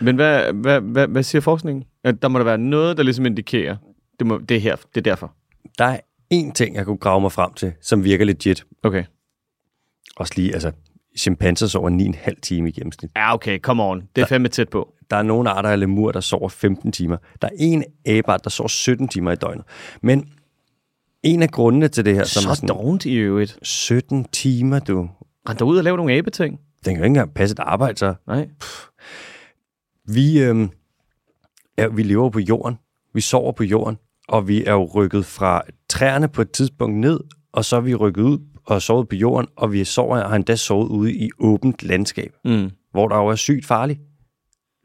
Men hvad, hvad, hvad, hvad siger forskningen? At der må der være noget, der ligesom indikerer, det, må, det er her, det er derfor. Der er én ting, jeg kunne grave mig frem til, som virker legit. Okay. Også lige, altså, chimpanser sover 9,5 timer i gennemsnit. Ja, okay, come on. Det er fandme tæt på. Der er nogle arter af lemur, der sover 15 timer. Der er en abeart, der sover 17 timer i døgnet. Men en af grundene til det her, som er Så sådan, dovent i øvrigt. 17 timer, du. Rend ud og lave nogle abeting. Den kan jo ikke engang passe et arbejde, så. Nej. Vi, øhm, ja, vi lever på jorden. Vi sover på jorden. Og vi er jo rykket fra træerne på et tidspunkt ned, og så er vi rykket ud og sovet på jorden, og vi sover, har endda sovet ude i åbent landskab, Mm. hvor der jo er sygt farligt.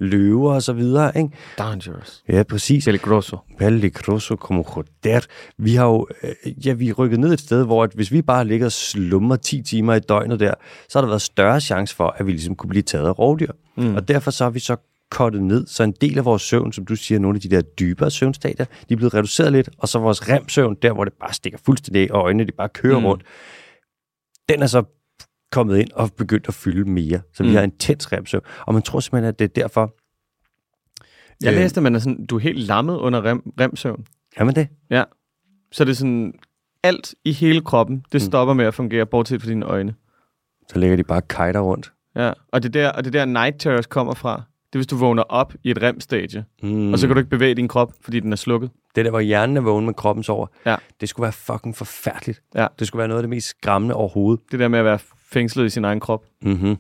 Løver og så videre, ikke? Dangerous. Ja, præcis. Peligroso. Peligroso como joder. Vi har jo, øh, ja, vi er rykket ned et sted, hvor at hvis vi bare ligger og slummer 10 timer i døgnet der, så har der været større chance for, at vi ligesom kunne blive taget af rovdyr. Mm. Og derfor så har vi så kottet ned, så en del af vores søvn, som du siger, nogle af de der dybere søvnstadier, de er blevet reduceret lidt, og så vores rem-søvn, der hvor det bare stikker fuldstændig af, og øjnene de bare kører mm. rundt, den er så kommet ind og begyndt at fylde mere. Så vi Mm. har intens rem-søvn. Og man tror simpelthen, at det er derfor... Jeg Øh. læste, at man er sådan, du er helt lammet under rem, remsøvn. Er man det? Ja. Så det er sådan, alt i hele kroppen, det stopper med at fungere, bortset fra dine øjne. Så ligger de bare kajter rundt. Ja, og det er der, og det er der night terrors kommer fra. Det er, hvis du vågner op i et rem-stadie, Mm. og så kan du ikke bevæge din krop, fordi den er slukket. Det der, hvor hjernen er vågen, men kroppen sover. Ja. Det skulle være fucking forfærdeligt. Ja. Det skulle være noget af det mest skræmmende overhovedet. Det der med at være fængslet i sin egen krop. Mm-hmm.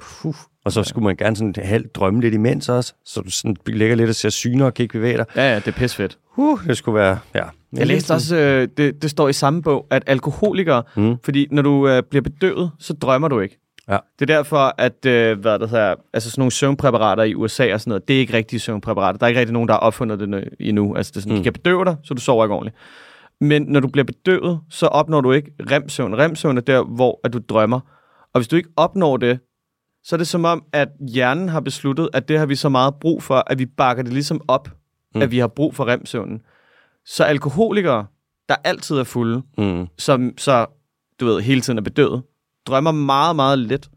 Puh. Og så skulle man gerne sådan halvt drømme lidt imens også, så du sådan ligger lidt og ser syner og kan ikke bevæge dig. Ja, ja, det er pisfedt. Uh, det skulle være, ja. Jeg læste også, øh, det, det står i samme bog, at alkoholikere, Mm. fordi når du øh, bliver bedøvet, så drømmer du ikke. Ja. Det er derfor, at øh, hvad der hedder, altså sådan nogle søvnpræparater i USA og sådan noget, det er ikke rigtige søvnpræparater. Der er ikke rigtig nogen, der har opfundet det endnu. Altså det er sådan, mm. De kan bedøve dig, så du sover ikke ordentligt. Men når du bliver bedøvet, så opnår du ikke remsøvn. Remsøvn er der, hvor at du drømmer. Og hvis du ikke opnår det, så er det som om, at hjernen har besluttet, at det har vi så meget brug for, at vi bakker det ligesom op. Mm. at vi har brug for remsøvnen. Så alkoholikere, der altid er fulde, Mm. som så, du ved, hele tiden er bedøvet, drømmer meget, meget let.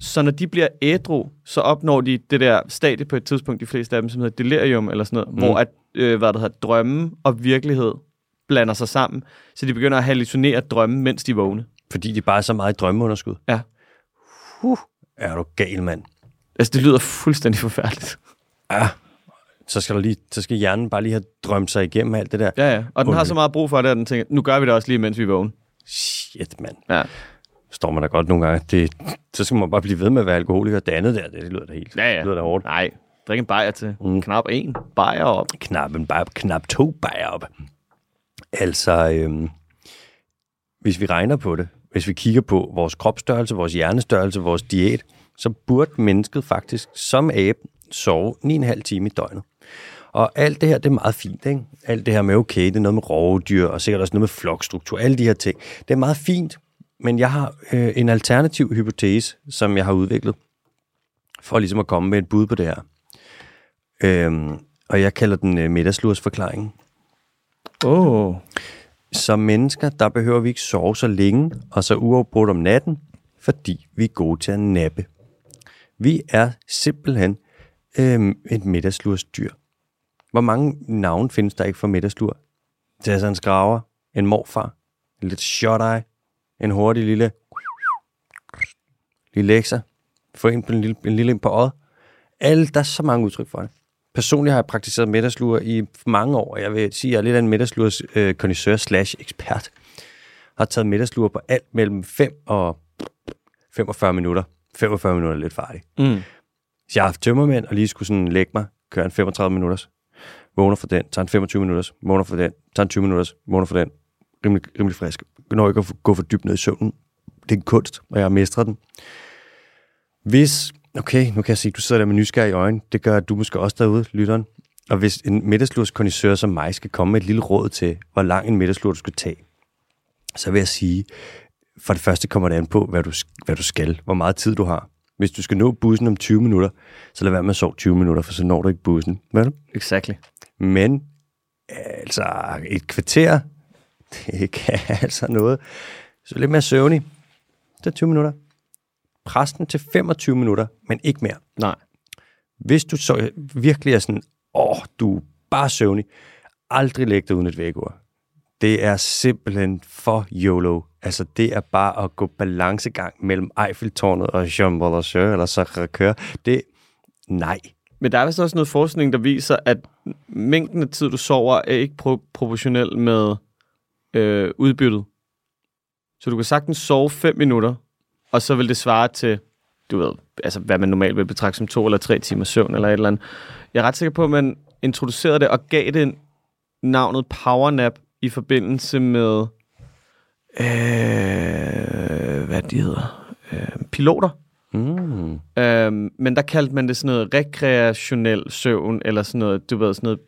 Så når de bliver ædru, så opnår de det der stadie på et tidspunkt, de fleste af dem, som hedder delirium eller sådan noget, mm. hvor at, øh, hvad der hedder, drømme og virkelighed blander sig sammen, så de begynder at hallucinere drømme, mens de vågne. Fordi de bare er så meget i drømmeunderskud. Ja. Uh, er du gal, mand. Altså, det lyder fuldstændig forfærdeligt. Ja. Så skal, der lige, så skal hjernen bare lige have drømt sig igennem alt det der. Ja, ja. Og den har så meget brug for det, at den tænker, nu gør vi det også lige, mens vi er vågne. Shit, mand. Ja. Står man da godt nogle gange. Det, så skal man bare blive ved med at være alkoholiker. Det andet der, det, det lyder da helt. Ja, ja. Det lyder da hårdt. Nej, drik en bajer til. Mm. Knap en bajer op. knap, en bare, knap to bajer op. Altså, øhm, hvis vi regner på det, hvis vi kigger på vores kropsstørrelse, vores hjernestørrelse, vores diæt, så burde mennesket faktisk som abe sove 9,5 timer i døgnet. Og alt det her, det er meget fint, ikke? Alt det her med, okay, det er noget med rovdyr, og sikkert også noget med flokstruktur, alle de her ting. Det er meget fint, men jeg har øh, en alternativ hypotese, som jeg har udviklet, for ligesom at komme med et bud på det her. Øhm, og jeg kalder den øh, middagslursforklaringen. Åh. Oh. Som mennesker, der behøver vi ikke sove så længe og så uafbrudt om natten, fordi vi er gode til at nappe. Vi er simpelthen øhm, et middagslursdyr. Hvor mange navne findes der ikke for middagslur? Det er altså en skraver, en morfar, en lidt shot eye, en hurtig lille, lille lekser, få en, en, lille, en lille ind på øjet. Alle, der er så mange udtryk for det. Personligt har jeg praktiseret middagslur i mange år, og jeg vil sige, at jeg er lidt af en middagslurs øh, connoisseur slash ekspert. Har taget middagslur på alt mellem 5 og 45 minutter. 45 minutter er lidt farligt. Mm. Hvis jeg har haft tømmermænd og lige skulle sådan lægge mig, kører en 35 minutters, vågner for den, tager en 25 minutters, vågner for den, tager en 20 minutters, vågner for den, rimelig, rimelig frisk. Når ikke at gå for dybt ned i søvnen. Det er en kunst, og jeg har mestret den. Hvis, okay, nu kan jeg se, du sidder der med nysgerrig i øjnene. Det gør, du måske også derude, lytteren. Og hvis en middagslurskondisør som mig skal komme med et lille råd til, hvor lang en middagslur du skal tage, så vil jeg sige, for det første kommer det an på, hvad du, hvad du skal, hvor meget tid du har. Hvis du skal nå bussen om 20 minutter, så lad være med at sove 20 minutter, for så når du ikke bussen. Vel? Exactly. Men altså et kvarter, det kan altså noget. Så lidt mere søvnig. Så 20 minutter. Præsten til 25 minutter, men ikke mere. Nej. Hvis du så virkelig er sådan, åh, du er bare søvnig, aldrig læg dig uden et vægur. Det er simpelthen for YOLO. Altså, det er bare at gå balancegang mellem Eiffeltårnet og Jean Bolacheur eller Sacré-Cœur. Det, nej. Men der er vist også noget forskning, der viser, at mængden af tid, du sover, er ikke pro- proportionel med øh, udbyttet. Så du kan sagtens sove 5 minutter, og så vil det svare til, du ved, altså hvad man normalt vil betragte som to eller tre timer søvn eller et eller andet. Jeg er ret sikker på, at man introducerede det og gav det navnet powernap i forbindelse med, øh, hvad de hedder, øh, piloter. Mm. Øhm, men der kaldte man det sådan noget rekreationel søvn, eller sådan noget, du ved, sådan noget,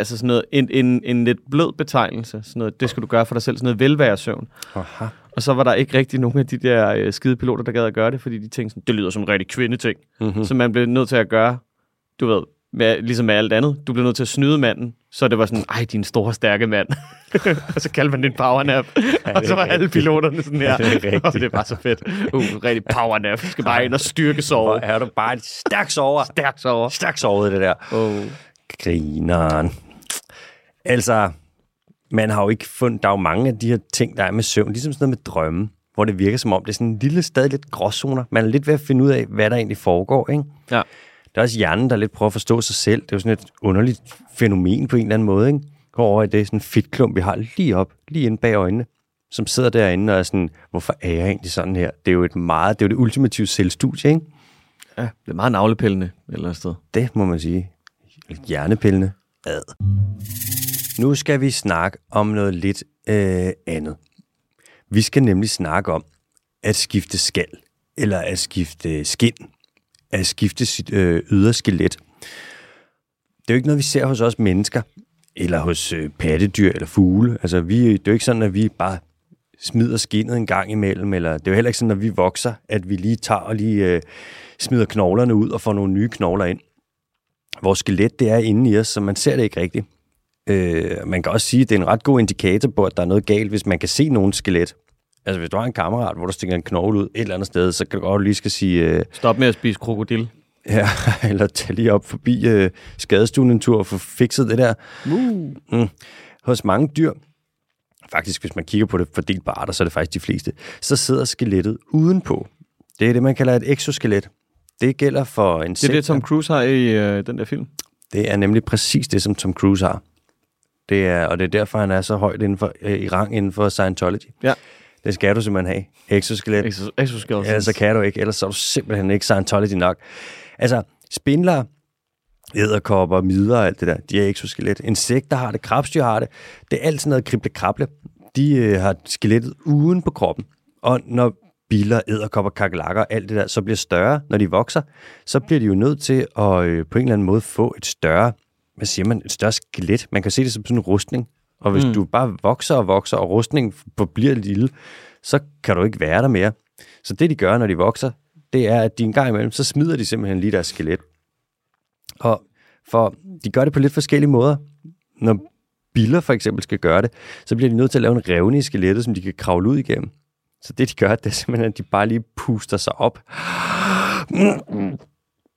altså sådan noget, en, en, en lidt blød betegnelse, sådan noget, det skal du gøre for dig selv, sådan noget velværesøvn. Aha. Og så var der ikke rigtig nogen af de der øh, skide piloter, der gad at gøre det, fordi de tænkte sådan, det lyder som en rigtig kvindeting. Mm-hmm. Så man blev nødt til at gøre, du ved, med, ligesom med alt andet. Du blev nødt til at snyde manden, så det var sådan, ej, din store, stærke mand. og så kaldte man det en powernap. og så var alle rigtigt? piloterne sådan her. Er det og det bare så fedt. Uh, rigtig powernap. Du skal bare ind og styrke sove. er du bare en stærk sover. Stærk sover. Stærk sovet, det der. Oh. Grineren. Altså, man har jo ikke fundet, der er jo mange af de her ting, der er med søvn, ligesom sådan noget med drømme, hvor det virker som om, det er sådan en lille, stadig lidt gråzoner. Man er lidt ved at finde ud af, hvad der egentlig foregår, ikke? Ja. Der er også hjernen, der lidt prøver at forstå sig selv. Det er jo sådan et underligt fænomen på en eller anden måde, ikke? Går over i det sådan en fedtklump, vi har lige op, lige inde bag øjnene, som sidder derinde og er sådan, hvorfor er jeg egentlig sådan her? Det er jo et meget, det er jo det ultimative selvstudie, ikke? ja, det er meget navlepillende et eller andet sted. Det må man sige. Hjernepillende. Ad. Nu skal vi snakke om noget lidt øh, andet. Vi skal nemlig snakke om at skifte skal, eller at skifte skin, at skifte sit øh, ydre skelet. Det er jo ikke noget, vi ser hos os mennesker, eller hos øh, pattedyr eller fugle. Altså, vi, det er jo ikke sådan, at vi bare smider skinnet en gang imellem, eller det er jo heller ikke sådan, at vi vokser, at vi lige tager og lige øh, smider knoglerne ud og får nogle nye knogler ind. Vores skelet, det er inde i os, så man ser det ikke rigtigt. Øh, man kan også sige, at det er en ret god indikator på, at der er noget galt, hvis man kan se nogen skelet. Altså, hvis du har en kammerat, hvor du stikker en knogle ud et eller andet sted, så kan du godt lige skal sige, øh, Stop med at spise krokodil. ja, eller tage lige op forbi øh, skadestuen en tur og få fikset det der. Uh. Mm. Hos mange dyr, faktisk hvis man kigger på det fordelt på arter, så er det faktisk de fleste, så sidder skelettet udenpå. Det er det, man kalder et exoskelet. Det gælder for Det er det, Tom Cruise har i øh, den der film. Det er nemlig præcis det, som Tom Cruise har. Det er, og det er derfor, han er så højt inden for, øh, i rang inden for Scientology. Ja. Det skal du simpelthen have. Exoskelet. Exos- Exoskeletons. Ellers så kan du ikke, ellers så er du simpelthen ikke Scientology nok. Altså, spindler, æderkopper, midler og alt det der, de er exoskelet. Insekter har det, krabstyr har det. Det er alt sådan noget krible-krable. De øh, har skelettet uden på kroppen. Og når biller, æderkopper, kakelakker og alt det der, så bliver større, når de vokser, så bliver de jo nødt til at øh, på en eller anden måde få et større, hvad siger man, et større skelet. Man kan se det som sådan en rustning. Og hvis mm. du bare vokser og vokser, og rustningen forbliver lille, så kan du ikke være der mere. Så det, de gør, når de vokser, det er, at de en gang imellem, så smider de simpelthen lige deres skelet. Og for de gør det på lidt forskellige måder. Når biller for eksempel skal gøre det, så bliver de nødt til at lave en revne i skelettet, som de kan kravle ud igennem. Så det, de gør, det er simpelthen, at de bare lige puster sig op.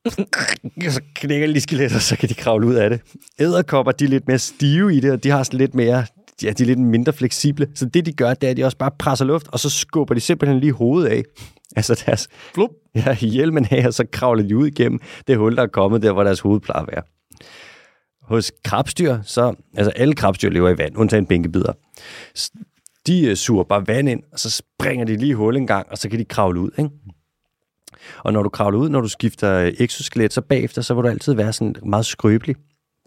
Så knækker de lige skelettet, så kan de kravle ud af det. Æderkopper, de er lidt mere stive i det, og de har sådan lidt mere, ja, de er lidt mindre fleksible. Så det, de gør, det er, at de også bare presser luft, og så skubber de simpelthen lige hovedet af. Altså deres Flup. ja, hjelmen af, og så kravler de ud igennem det hul, der er kommet der, hvor deres hoved plejer at være. Hos krabstyr, så, altså alle krabstyr lever i vand, undtagen bænkebider. De øh, suger bare vand ind, og så springer de lige hul en gang, og så kan de kravle ud. Ikke? Og når du kravler ud, når du skifter exoskelet, så bagefter, så vil du altid være sådan meget skrøbelig.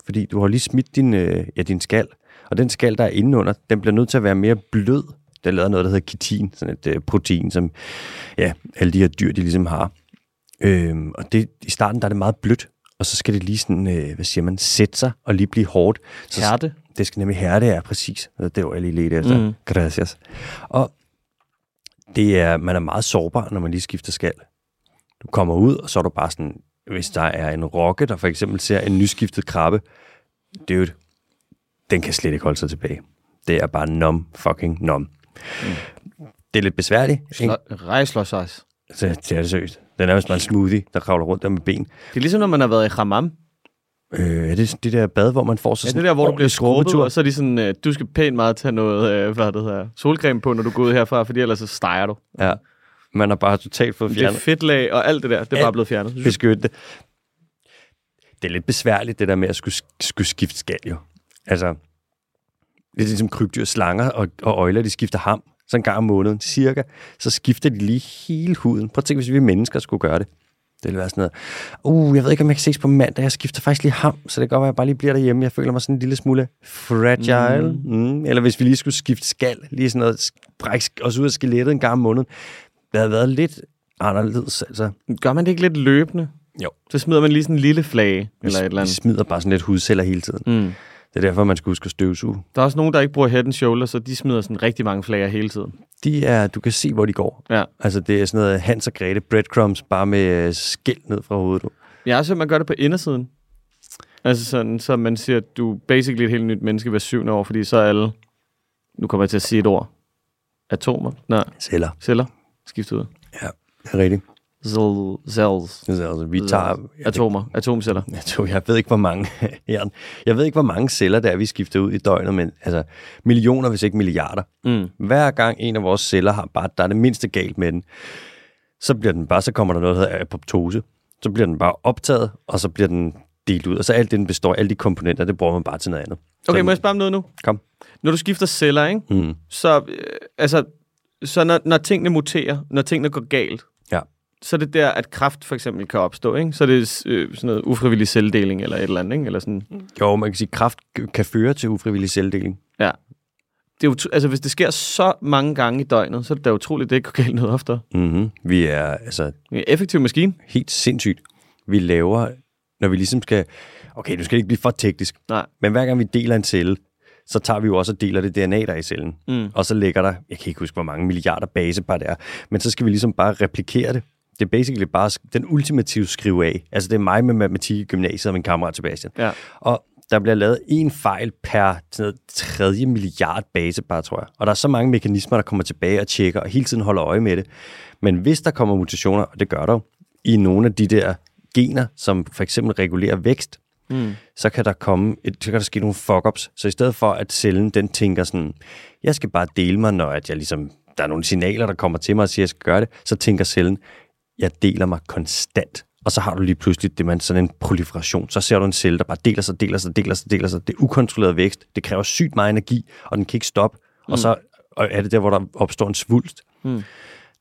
Fordi du har lige smidt din, øh, ja, din skal. Og den skal, der er indenunder, den bliver nødt til at være mere blød. Der er lavet noget, der hedder kitin, sådan et øh, protein, som ja, alle de her dyr, de ligesom har. Øhm, og det, i starten, der er det meget blødt. Og så skal det lige sådan, øh, hvad siger man, sætte sig og lige blive hårdt. Så, Hærde. Det skal nemlig hærde, ja, præcis. Det var jeg lige lidt efter. Mhm. Mm. Gracias. Og det er, man er meget sårbar, når man lige skifter skal. Du kommer ud, og så er du bare sådan, hvis der er en rokke, der for eksempel ser en nyskiftet krabbe, dude, den kan slet ikke holde sig tilbage. Det er bare nom fucking nom. Mm. Det er lidt besværligt, ikke? Rejslåsejs. Så det er det seriøst. Den er nærmest bare en smoothie, der kravler rundt der med ben. Det er ligesom, når man har været i hammam. Øh, er det det der bad, hvor man får så Ja, sådan det er der, hvor du bliver skrubbet, og så er de sådan, øh, du skal pænt meget tage noget, øh, hvad det hedder, solcreme på, når du går ud herfra, fordi ellers så steger du. Ja. Man har bare totalt fået Det er fjernet fedtlag og alt det der, det er Alt bare blevet fjernet. beskytte. Det er lidt besværligt, det der med at skulle, skulle skifte skal jo. Altså, det er ligesom krybdyr, slanger og, og øjler, de skifter ham. Så en gang om måneden, cirka. Så skifter de lige hele huden. Prøv at tænke, hvis vi mennesker skulle gøre det. Det ville være sådan noget, uh, jeg ved ikke, om jeg kan ses på mandag. Jeg skifter faktisk lige ham, så det kan godt være, at jeg bare lige bliver derhjemme. Jeg føler mig sådan en lille smule fragile. Mm. Mm. Eller hvis vi lige skulle skifte skal, lige sådan noget, brække os ud af skelettet en gang om måneden. Det havde været lidt anderledes, altså. Gør man det ikke lidt løbende? Jo. Så smider man lige sådan en lille flage, eller et eller Vi andet. smider bare sådan lidt hudceller hele tiden. Mm. Det er derfor, man skal huske at støvsuge. Der er også nogen, der ikke bruger head and shoulder, så de smider sådan rigtig mange flager hele tiden. De er, du kan se, hvor de går. Ja. Altså, det er sådan noget Hans og Grete breadcrumbs, bare med øh, skæld ned fra hovedet. Du. Set, at man gør det på indersiden. Altså sådan, så man siger, at du er basically et helt nyt menneske hver syvende år, fordi så er alle, nu kommer jeg til at sige et ord, atomer, nej, Celler. celler, skiftet ud. Ja, det er rigtigt. Cell, cells, Altså, vi tager... Jeg, atomer, atomceller. jeg, tror, jeg ved ikke, hvor mange... Jeg ved ikke, hvor mange celler, der er, vi skifter ud i døgnet, men altså millioner, hvis ikke milliarder. Mm. Hver gang en af vores celler har bare, der er det mindste galt med den, så bliver den bare, så kommer der noget, der hedder apoptose. Så bliver den bare optaget, og så bliver den delt ud. Og så alt det, den består af, alle de komponenter, det bruger man bare til noget andet. Okay, så, må jeg spørge om noget nu? Kom. Når du skifter celler, ikke? Mm. så, øh, altså, så når, når tingene muterer, når tingene går galt, Ja. så er det der, at kraft for eksempel kan opstå, ikke? Så er det øh, sådan noget ufrivillig celledeling eller et eller andet, ikke? Eller sådan. Jo, man kan sige, at kraft kan føre til ufrivillig celledeling. Ja. Det er jo, altså, hvis det sker så mange gange i døgnet, så er det da utroligt, at det ikke går galt noget oftere. Mm-hmm. Vi er altså Det er en effektiv maskine. helt sindssygt. Vi laver, når vi ligesom skal... Okay, nu skal det ikke blive for teknisk. Nej. Men hver gang vi deler en celle, så tager vi jo også og deler det DNA, der er i cellen. Mm. Og så ligger der, jeg kan ikke huske, hvor mange milliarder basepar det er, men så skal vi ligesom bare replikere det. Det er basically bare den ultimative skrive af. Altså det er mig med matematik i gymnasiet og min kammerat Sebastian. Ja. Og der bliver lavet en fejl per noget tredje milliard basepar, tror jeg. Og der er så mange mekanismer, der kommer tilbage og tjekker og hele tiden holder øje med det. Men hvis der kommer mutationer, og det gør der jo, i nogle af de der gener, som for eksempel regulerer vækst, Mm. så kan der komme, et, så kan der ske nogle fuck-ups. Så i stedet for, at cellen den tænker sådan, jeg skal bare dele mig, når at jeg ligesom, der er nogle signaler, der kommer til mig og siger, at jeg skal gøre det, så tænker cellen, jeg deler mig konstant. Og så har du lige pludselig det, man sådan en proliferation. Så ser du en celle, der bare deler sig, deler sig, deler sig, deler sig. Det er ukontrolleret vækst. Det kræver sygt meget energi, og den kan ikke stoppe. Mm. Og så er det der, hvor der opstår en svulst. Mm.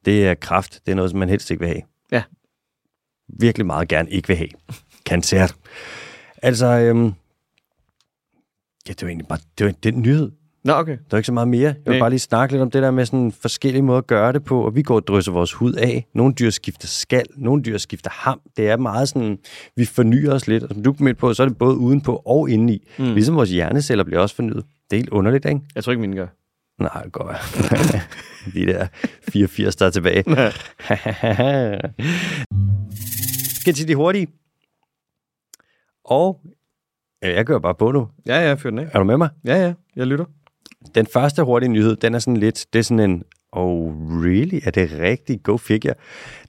Det er kraft. Det er noget, som man helst ikke vil have. Ja. Virkelig meget gerne ikke vil have. Cancer. Altså, øhm, ja, det var egentlig bare det var den nyhed. Nå, okay. Der er ikke så meget mere. Jeg vil Nej. bare lige snakke lidt om det der med sådan forskellige måder at gøre det på, og vi går og drysser vores hud af. Nogle dyr skifter skal, nogle dyr skifter ham. Det er meget sådan, vi fornyer os lidt. Og som du kom ind på, så er det både udenpå og indeni. Mm. Ligesom vores hjerneceller bliver også fornyet. Det er helt underligt, ikke? Jeg tror ikke, mine gør. Nej, det går De der 84, der er tilbage. Skal til de hurtige. Og ja, jeg gør bare på nu. Ja, ja, fyr den af. Er du med mig? Ja, ja, jeg lytter. Den første hurtige nyhed, den er sådan lidt, det er sådan en, oh really, er det rigtigt? Go figure.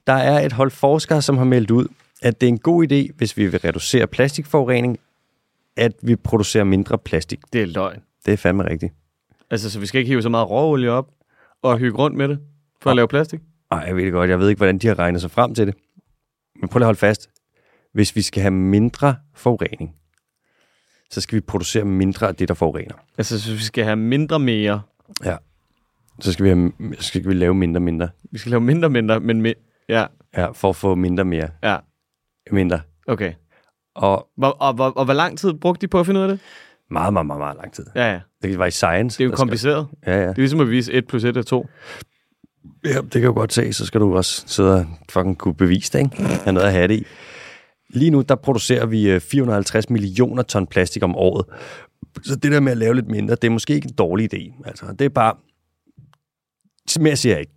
Der er et hold forskere, som har meldt ud, at det er en god idé, hvis vi vil reducere plastikforurening, at vi producerer mindre plastik. Det er løgn. Det er fandme rigtigt. Altså, så vi skal ikke hive så meget råolie op og hygge rundt med det for at lave plastik? Ej, jeg ved det godt. Jeg ved ikke, hvordan de har regnet sig frem til det. Men prøv lige at holde fast. Hvis vi skal have mindre forurening, så skal vi producere mindre af det, der forurener. Altså, så vi skal have mindre mere. Ja. Så skal vi, have, så skal vi lave mindre mindre. Vi skal lave mindre mindre, men me- ja. Ja, for at få mindre mere. Ja, Mindre. okay. Og Hvor, og, hvor, og hvor lang tid brugte de på at finde ud af det? meget, meget, meget, meget lang tid. Ja, ja. Det var i science. Det er jo der skal- kompliceret. Ja, ja. Det er ligesom at vise 1 plus 1 er 2. Ja, det kan jo godt se, så skal du også sidde og fucking kunne bevise det, ikke? Have noget at have det i. Lige nu, der producerer vi øh, 450 millioner ton plastik om året. Så det der med at lave lidt mindre, det er måske ikke en dårlig idé. Altså, det er bare... Mere siger jeg ikke.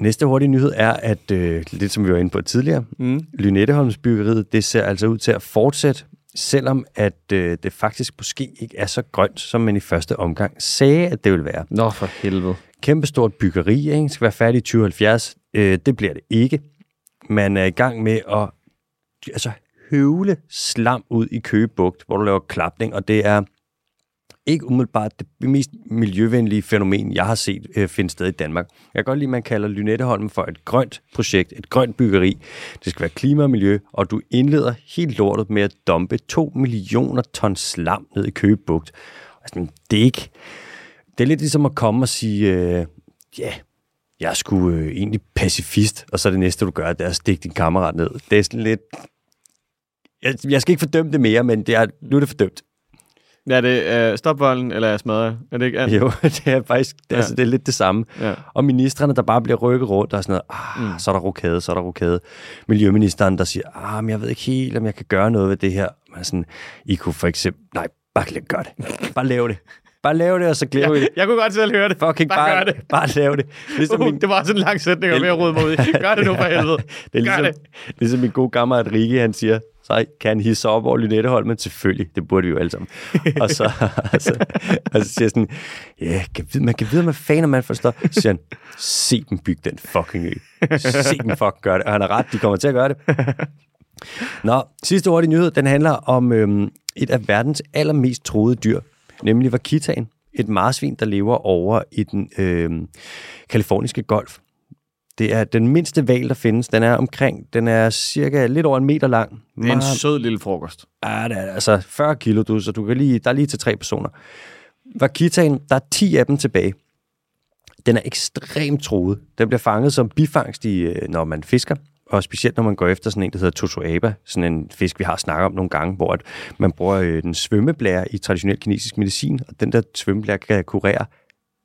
Næste hurtige nyhed er, at øh, lidt som vi var inde på tidligere, Mm. Lynetteholmsbyggeriet, det ser altså ud til at fortsætte, selvom at øh, det faktisk måske ikke er så grønt, som man i første omgang sagde, at det ville være. Nå, for helvede. Kæmpestort byggeri, ikke? skal være færdig i 2070. Øh, det bliver det ikke. Man er i gang med at altså, høvle slam ud i Køgebugt, hvor du laver klapning, og det er ikke umiddelbart det mest miljøvenlige fænomen, jeg har set øh, finde sted i Danmark. Jeg kan godt lide, at man kalder Lynetteholmen for et grønt projekt, et grønt byggeri. Det skal være klima og miljø, og du indleder helt lortet med at dumpe 2 millioner ton slam ned i Køgebugt. Altså, det er ikke... Det er lidt ligesom at komme og sige, øh, ja, jeg er sgu øh, egentlig pacifist, og så det næste, du gør, det er at stikke din kammerat ned. Det er sådan lidt... Jeg, jeg skal ikke fordømme det mere, men det er, nu er det fordømt. Ja, det er uh, stopvolden, eller er smadret? Er det ikke? Ja. Jo, det er faktisk det, Ja. ja. altså, det er lidt det samme. ja. Og ministerne, der bare bliver rykket rundt, og er sådan noget, ah, mm. så er der rokade, så er der rokade. Miljøministeren, der siger, ah, men jeg ved ikke helt, om jeg kan gøre noget ved det her. Man er sådan, I kunne for eksempel, nej, bare gør det. Bare lav det. Bare lav det, og så glemmer vi det. Jeg kunne godt selv høre det. Fucking bare, bare, det. bare lave det. Ligesom Uh, min, det var sådan en lang sætning, og rode mig ud i. Gør det nu for helvede. det er ligesom, det. ligesom min gode kammerat Rikke, han siger, så kan han hisse op over Lynetteholmen? Selvfølgelig, det burde vi jo alle sammen. og, så, og, så, og så siger sådan, ja, kan vide, man kan vide, hvad fanden man forstår. Så siger han, se dem bygge den fucking ø. Se dem fucking gøre det. Og han har ret, de kommer til at gøre det. Nå, sidste ord i nyhed, den handler om øhm, et af verdens allermest troede dyr, nemlig vakitaen. Et marsvin, der lever over i den øhm, kaliforniske golf. Det er den mindste val, der findes. Den er omkring, den er cirka lidt over en meter lang. Det er en sød lille frokost. Ja, det er altså 40 kilo, du, så du kan lige, der er lige til tre personer. Vakitaen, der er 10 af dem tilbage. Den er ekstremt troet. Den bliver fanget som bifangst, i, øh, når man fisker, og specielt når man går efter sådan en, der hedder totoaba, sådan en fisk, vi har snakket om nogle gange, hvor at man bruger øh, den svømmeblære i traditionel kinesisk medicin, og den der svømmeblære kan kurere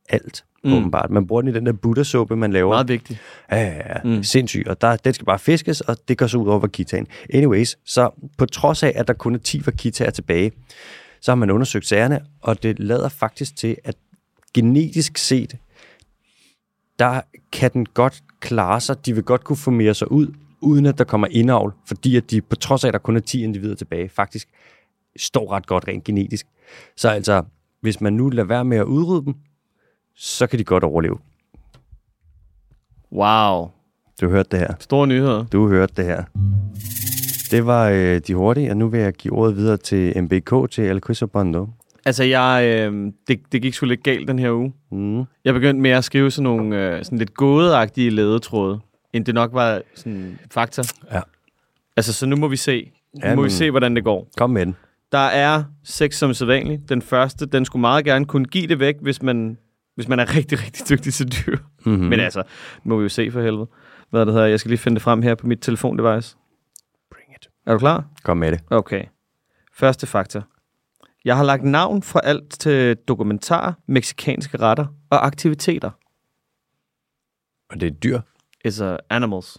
alt, Mm. åbenbart. Man bruger den i den der buddha-suppe, man laver. Meget vigtigt. Ja, ja, ja. Mm. Sindssygt. Og der, den skal bare fiskes, og det går så ud over vakitaen. Anyways, så på trods af, at der kun er 10 vakitaer tilbage, så har man undersøgt sagerne, og det lader faktisk til, at genetisk set, der kan den godt klare sig. De vil godt kunne formere sig ud, uden at der kommer indavl, fordi at de, på trods af, at der kun er 10 individer tilbage, faktisk står ret godt rent genetisk. Så altså, hvis man nu lader være med at udrydde dem, så kan de godt overleve. Wow. Du hørte det her. Store nyheder. Du hørte det her. Det var øh, de hurtige, og nu vil jeg give ordet videre til MBK, til El Quizo Bondo. Altså, jeg, øh, det, det gik sgu lidt galt den her uge. Mm. Jeg begyndte med at skrive sådan nogle øh, sådan lidt gådeagtige ledetråde, end det nok var sådan fakta. Ja. Altså, så nu må vi se. Nu Ja, må vi se, hvordan det går. Kom med den. Der er seks som sædvanligt. Den første, den skulle meget gerne kunne give det væk, hvis man, hvis man er rigtig, rigtig dygtig til dyr. Mm-hmm. Mm. Men altså, må vi jo se for helvede. Hvad det hedder. Jeg skal lige finde det frem her på mit telefondevice. Bring it. Er du klar? Kom med det. Okay. Første fakta. Jeg har lagt navn fra alt til dokumentar, meksikanske retter og aktiviteter. Og det er dyr. Uh, animals.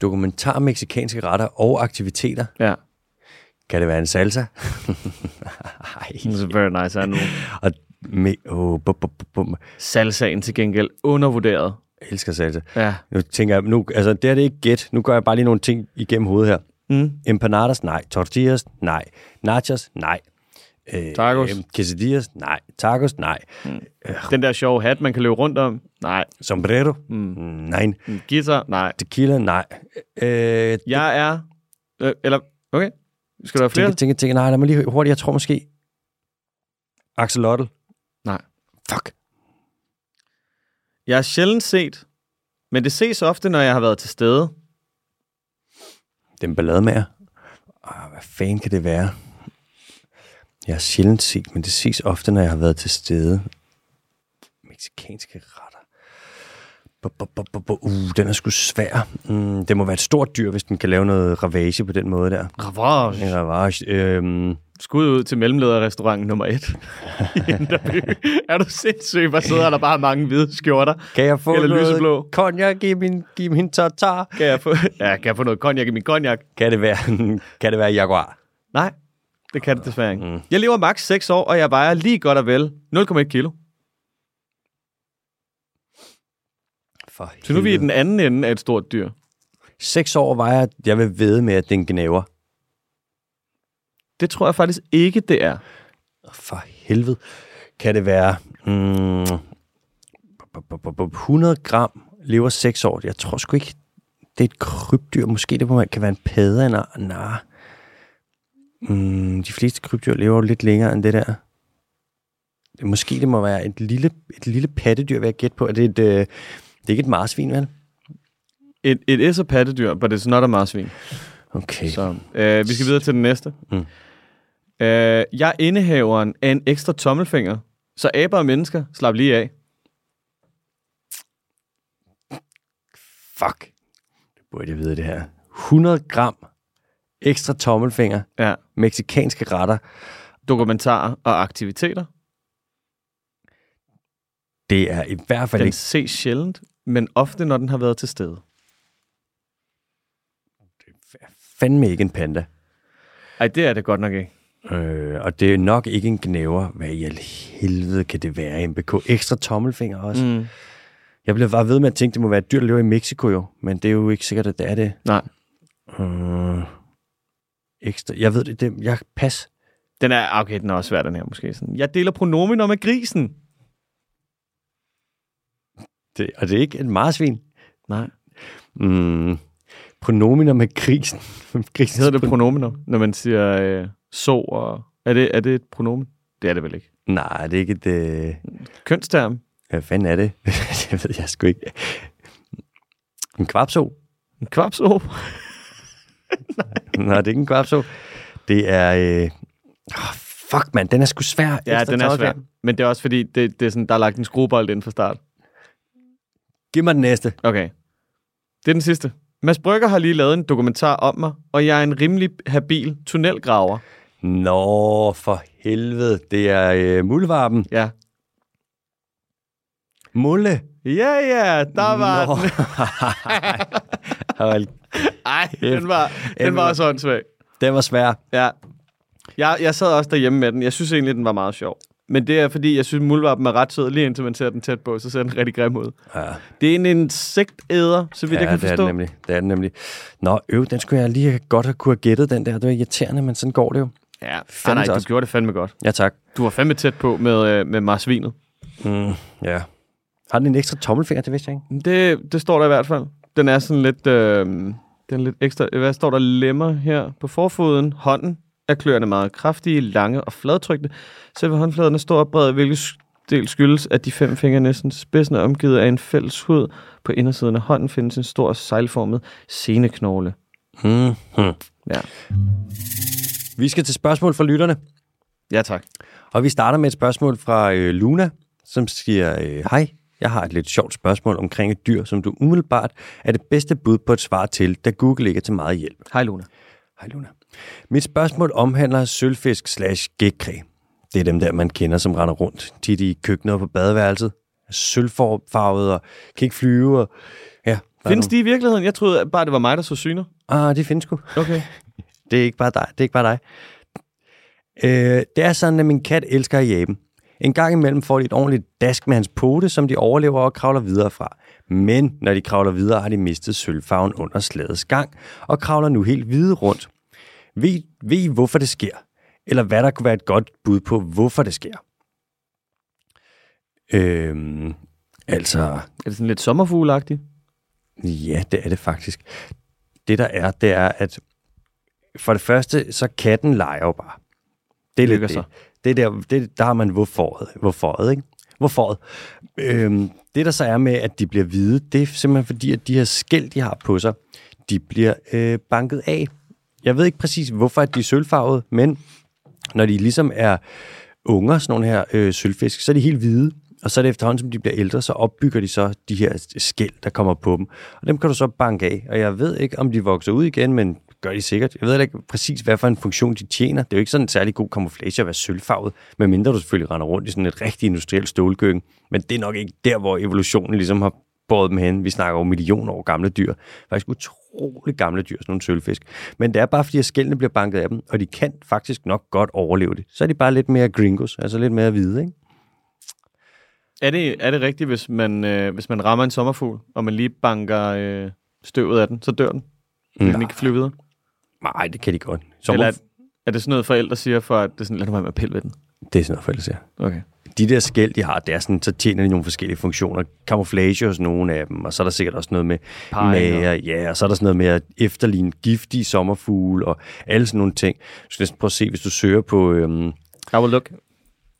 Dokumentar, meksikanske retter og aktiviteter. Ja. Kan det være en salsa? Ej. It's a very nice animal. Og med, oh, bum, bum, bum. Salsaen til gengæld undervurderet. Jeg elsker salsa. Ja. Nu tænker jeg, nu, altså det er det ikke gæt. Nu gør jeg bare lige nogle ting igennem hovedet her. Mm. Empanadas, nej. Tortillas, nej. Nachos, nej. Øh, Tacos. Øh, quesadillas, nej. Tacos, nej. Den der sjove hat, man kan løbe rundt om. Nej. Sombrero, Mm. nej. En Guitar. Nej. Tequila, nej. Øh, Jeg er... Øh, eller... Okay. Skal der være flere? tænker, tænker, tænker, nej, lad mig lige hurtigt. Jeg tror måske... Axolotl. Nej. Fuck. Jeg har sjældent set, men det ses ofte, når jeg har været til stede. Den ballade med ah, Hvad fanden kan det være? Jeg har sjældent set, men det ses ofte, når jeg har været til stede. Meksikanske retter. Uh, den er sgu svær. Mm, det må være et stort dyr, hvis den kan lave noget ravage på den måde der. Ravage. En ravage. Øhm, Skud ud til mellemlederrestaurant nummer et i Indreby. Er du sindssyg? Hvor sidder der bare mange hvide skjorter? kan jeg få Eller noget lyseblå. cognac i min, i min tartar? Kan jeg få, ja, kan jeg få noget cognac i min cognac? Kan det være, kan det være jaguar? Nej, det kan det desværre ikke. Mm. Jeg lever maks 6 år, og jeg vejer lige godt og vel 0,1 kilo. For Så nu er vi i den anden ende af et stort dyr. Seks år var jeg, jeg vil ved med, at den gnæver. Det tror jeg faktisk ikke, det er. For helvede. Kan det være mm, bu- bu- bu- bu- 100 gram lever 6 år? Jeg tror sgu ikke, det er et krybdyr. Måske det må- kan være en padde. Nej, nej. Mm, de fleste krybdyr lever jo lidt længere end det der. Måske det må være et lille, et lille pattedyr, vil jeg gætte på. Er det, et, øh, det er ikke et marsvin, vel? Et, et is- og pattedyr, but it's not a marsvin. Okay. Så øh, vi skal videre til den næste. Mm. Øh, jeg er indehaveren af en ekstra tommelfinger, så aber og mennesker slap lige af. Fuck. Det burde jeg vide, det her. 100 gram ekstra tommelfinger. Ja. Meksikanske retter. Dokumentarer og aktiviteter. Det er i hvert fald Den ikke... ses sjældent, men ofte, når den har været til stede. Fandme ikke en panda. Ej, det er det godt nok ikke. Øh, og det er nok ikke en gnæver. Hvad i al helvede kan det være? MBK. Ekstra tommelfinger også. Mm. Jeg blev bare ved med at tænke, det må være et dyr, der lever i Mexico jo. Men det er jo ikke sikkert, at det er det. Nej, Øh, ekstra... Jeg ved det. det jeg pas. den er, okay, den er også svær, den her måske. Sådan. Jeg deler pronominer med grisen. Det, og det er ikke et marsvin. Nej. Mm, pronominer med grisen. grisen Hedder det pronominer, når man siger øh, så og... Er det, er det et pronomen? Det er det vel ikke. Nej, det er ikke et... Øh... Kønsterm. Hvad fanden er det? det ved jeg sgu ikke. En kvapso? En kvapså. Nej, det er ikke en kvapso. Det er... Øh... Oh, fuck, mand, den er sgu svær. Ja, den er svær. Men det er også fordi, det, det er sådan, der er lagt en skruebold ind fra start. Giv mig den næste. Okay. Det er den sidste. Mads Brygger har lige lavet en dokumentar om mig, og jeg er en rimelig habil tunnelgraver. Nå, for helvede. Det er øh, muldvarpen. Ja. Mulle. Ja, ja, der var Nå. den. Hold, Ej, den var, den var også åndssvag. den var svær. Ja. Jeg, jeg sad også derhjemme med den. Jeg synes egentlig, den var meget sjov. Men det er, fordi jeg synes, muldvarpen er ret sød, lige indtil man ser den tæt på, så ser den rigtig grim ud. Ja, Det er en insektæder, så vidt ja jeg kan det er forstå. den nemlig. Det er den nemlig. Nå, øv, den skulle jeg lige godt have kunne have gættet, den der. Det var irriterende, men sådan går det jo. Ja, Fandme nej, du også. gjorde det fandme godt. Ja, tak. Du var fandme tæt på med, øh, med marsvinet. Mm, ja. Har den en ekstra tommelfinger, det vidste jeg ikke. Det, det står der i hvert fald. Den er sådan lidt, øh, den er lidt ekstra. Hvad står der? Lemmer her på forfoden. Hånden er kløerne meget kraftige, lange og fladtrykte. Selve håndfladen er stor og bred, hvilket del skyldes, at de fem fingre næsten spidsen er omgivet af en fælles hud. På indersiden af hånden findes en stor sejlformet seneknogle. Mm, hmm. Ja. Vi skal til spørgsmål fra lytterne. Ja, tak. Og vi starter med et spørgsmål fra øh, Luna, som siger, øh, hej, jeg har et lidt sjovt spørgsmål omkring et dyr, som du umiddelbart er det bedste bud på et svar til, da Google ikke er til meget hjælp. Hej, Luna. Hej Luna. Mit spørgsmål omhandler sølvfisk slash gækkræ. Det er dem der, man kender, som render rundt tit i køkkenet og på badeværelset. Sølvfarvet og kan ikke flyve. Og, ja, Findes nogle- de i virkeligheden? Jeg troede bare, det var mig, der så syner. Ah, de findes sgu. Okay. Det er ikke bare dig. Det er ikke bare dig. Øh, det er sådan, at min kat elsker at jabe. En gang imellem får de et ordentligt dask med hans pote, som de overlever og kravler videre fra. Men når de kravler videre, har de mistet sølvfarven under slædets gang, og kravler nu helt hvide rundt. Ved, ved I, hvorfor det sker? Eller hvad der kunne være et godt bud på, hvorfor det sker? Øhm, altså, Er det sådan lidt sommerfuglagtigt? Ja, det er det faktisk. Det der er, det er, at for det første, så katten leger jo bare. Det er lidt sig. det. det, der, det der har man hvorforet, hvorforet ikke? Hvorforet. Øhm, det der så er med, at de bliver hvide, det er simpelthen fordi, at de her skæld, de har på sig, de bliver øh, banket af. Jeg ved ikke præcis, hvorfor at de er sølvfarvede, men når de ligesom er unger, sådan nogle her øh, sølvfisk, så er de helt hvide. Og så er det efterhånden, som de bliver ældre, så opbygger de så de her skæld, der kommer på dem. Og dem kan du så banke af. Og jeg ved ikke, om de vokser ud igen, men gør de sikkert. Jeg ved ikke præcis, hvad for en funktion de tjener. Det er jo ikke sådan en særlig god camouflage at være sølvfarvet, medmindre du selvfølgelig render rundt i sådan et rigtig industrielt stålkøkken. Men det er nok ikke der, hvor evolutionen ligesom har båret dem hen. Vi snakker jo millioner år gamle dyr. Faktisk utrolig gamle dyr, sådan nogle sølvfisk. Men det er bare, fordi at skældene bliver banket af dem, og de kan faktisk nok godt overleve det. Så er de bare lidt mere gringos, altså lidt mere hvide, ikke? Er det, er det rigtigt, hvis man, øh, hvis man rammer en sommerfugl, og man lige banker øh, støvet af den, så dør den? Fordi den ikke kan flyve videre? Nej, det kan de godt. Sommer... Eller er, er det sådan noget, forældre siger, for at det er sådan, lad nu være med at pille ved den? Det er sådan noget, forældre siger. Okay. De der skæld, de har, det er sådan, så tjener de nogle forskellige funktioner. Camouflage hos nogle af dem, og så er der sikkert også noget med og- mager, ja, og så er der sådan noget med at efterligne giftige sommerfugle, og alle sådan nogle ting. Du skal næsten prøve at se, hvis du søger på øhm, I will look.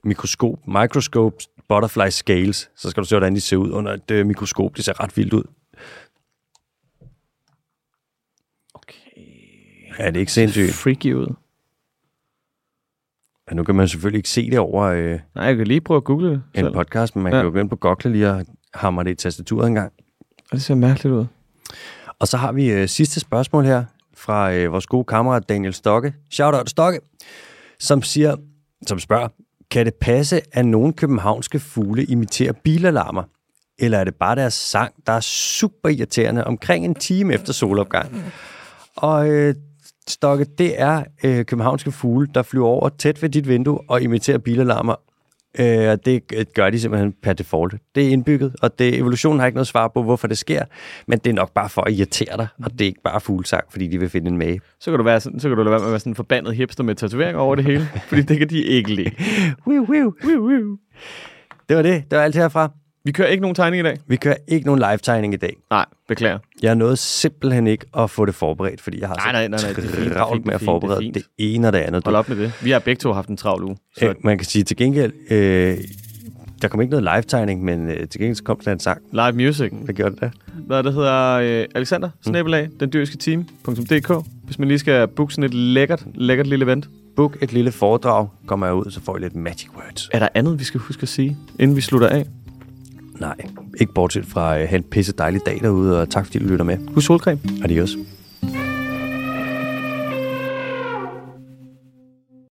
mikroskop, microscope butterfly scales, så skal du se, hvordan de ser ud under et øh, mikroskop. Det ser ret vildt ud. Er det ikke sindssygt? Freaky ud. Ja, nu kan man selvfølgelig ikke se det over øh, Nej, jeg kan lige prøve at google det. en selv. podcast, men man Ja. kan jo gå ind på Google lige og hamre det i tastaturet en gang. Og det ser mærkeligt ud. Og så har vi øh, sidste spørgsmål her fra øh, vores gode kammerat Daniel Stokke. Shout out Stokke, som siger, som spørger, kan det passe, at nogle københavnske fugle imiterer bilalarmer? Eller er det bare deres sang, der er super irriterende omkring en time efter solopgang? Og øh, Stokke, det er øh, københavnske fugle, der flyver over tæt ved dit vindue og imiterer bilalarmer. Øh, og det øh, gør de simpelthen per default. Det er indbygget, og det, evolutionen har ikke noget svar på, hvorfor det sker, men det er nok bare for at irritere dig, og det er ikke bare fuglesang, fordi de vil finde en mage. Så kan du, være sådan, så kan du lade være være sådan en forbandet hipster med tatoveringer over det hele. fordi det kan de ikke lide. Wiu, wiu, wiu, wiu. Det var det. Det var alt herfra. Vi kører ikke nogen tegning i dag. Vi kører ikke nogen live-tegning i dag. Nej, beklager. Jeg nåede simpelthen ikke at få det forberedt, fordi jeg har Nej, nej, nej, nej, det fint, travlt fint, med at fint, forberede det er det, fint. ene og det andet. Hold op med det. Vi har begge to haft en travl uge. Så Øh, man kan sige til gengæld, øh, der kom ikke noget live-tegning, men øh, til gengæld kom der en sang. live music. Hvad gjorde det der? Hvad det hedder øh, Alexander, snabelag, den dyriske team.dk. Hvis man lige skal booke sådan et lækkert, lækkert lille event. Book et lille foredrag, kommer jeg ud, så får I lidt magic words. Er der andet, vi skal huske at sige, inden vi slutter af? Nej, ikke bortset fra at have en pisse dejlig dag derude, og tak fordi du lytter med. Husk solcreme. Adios.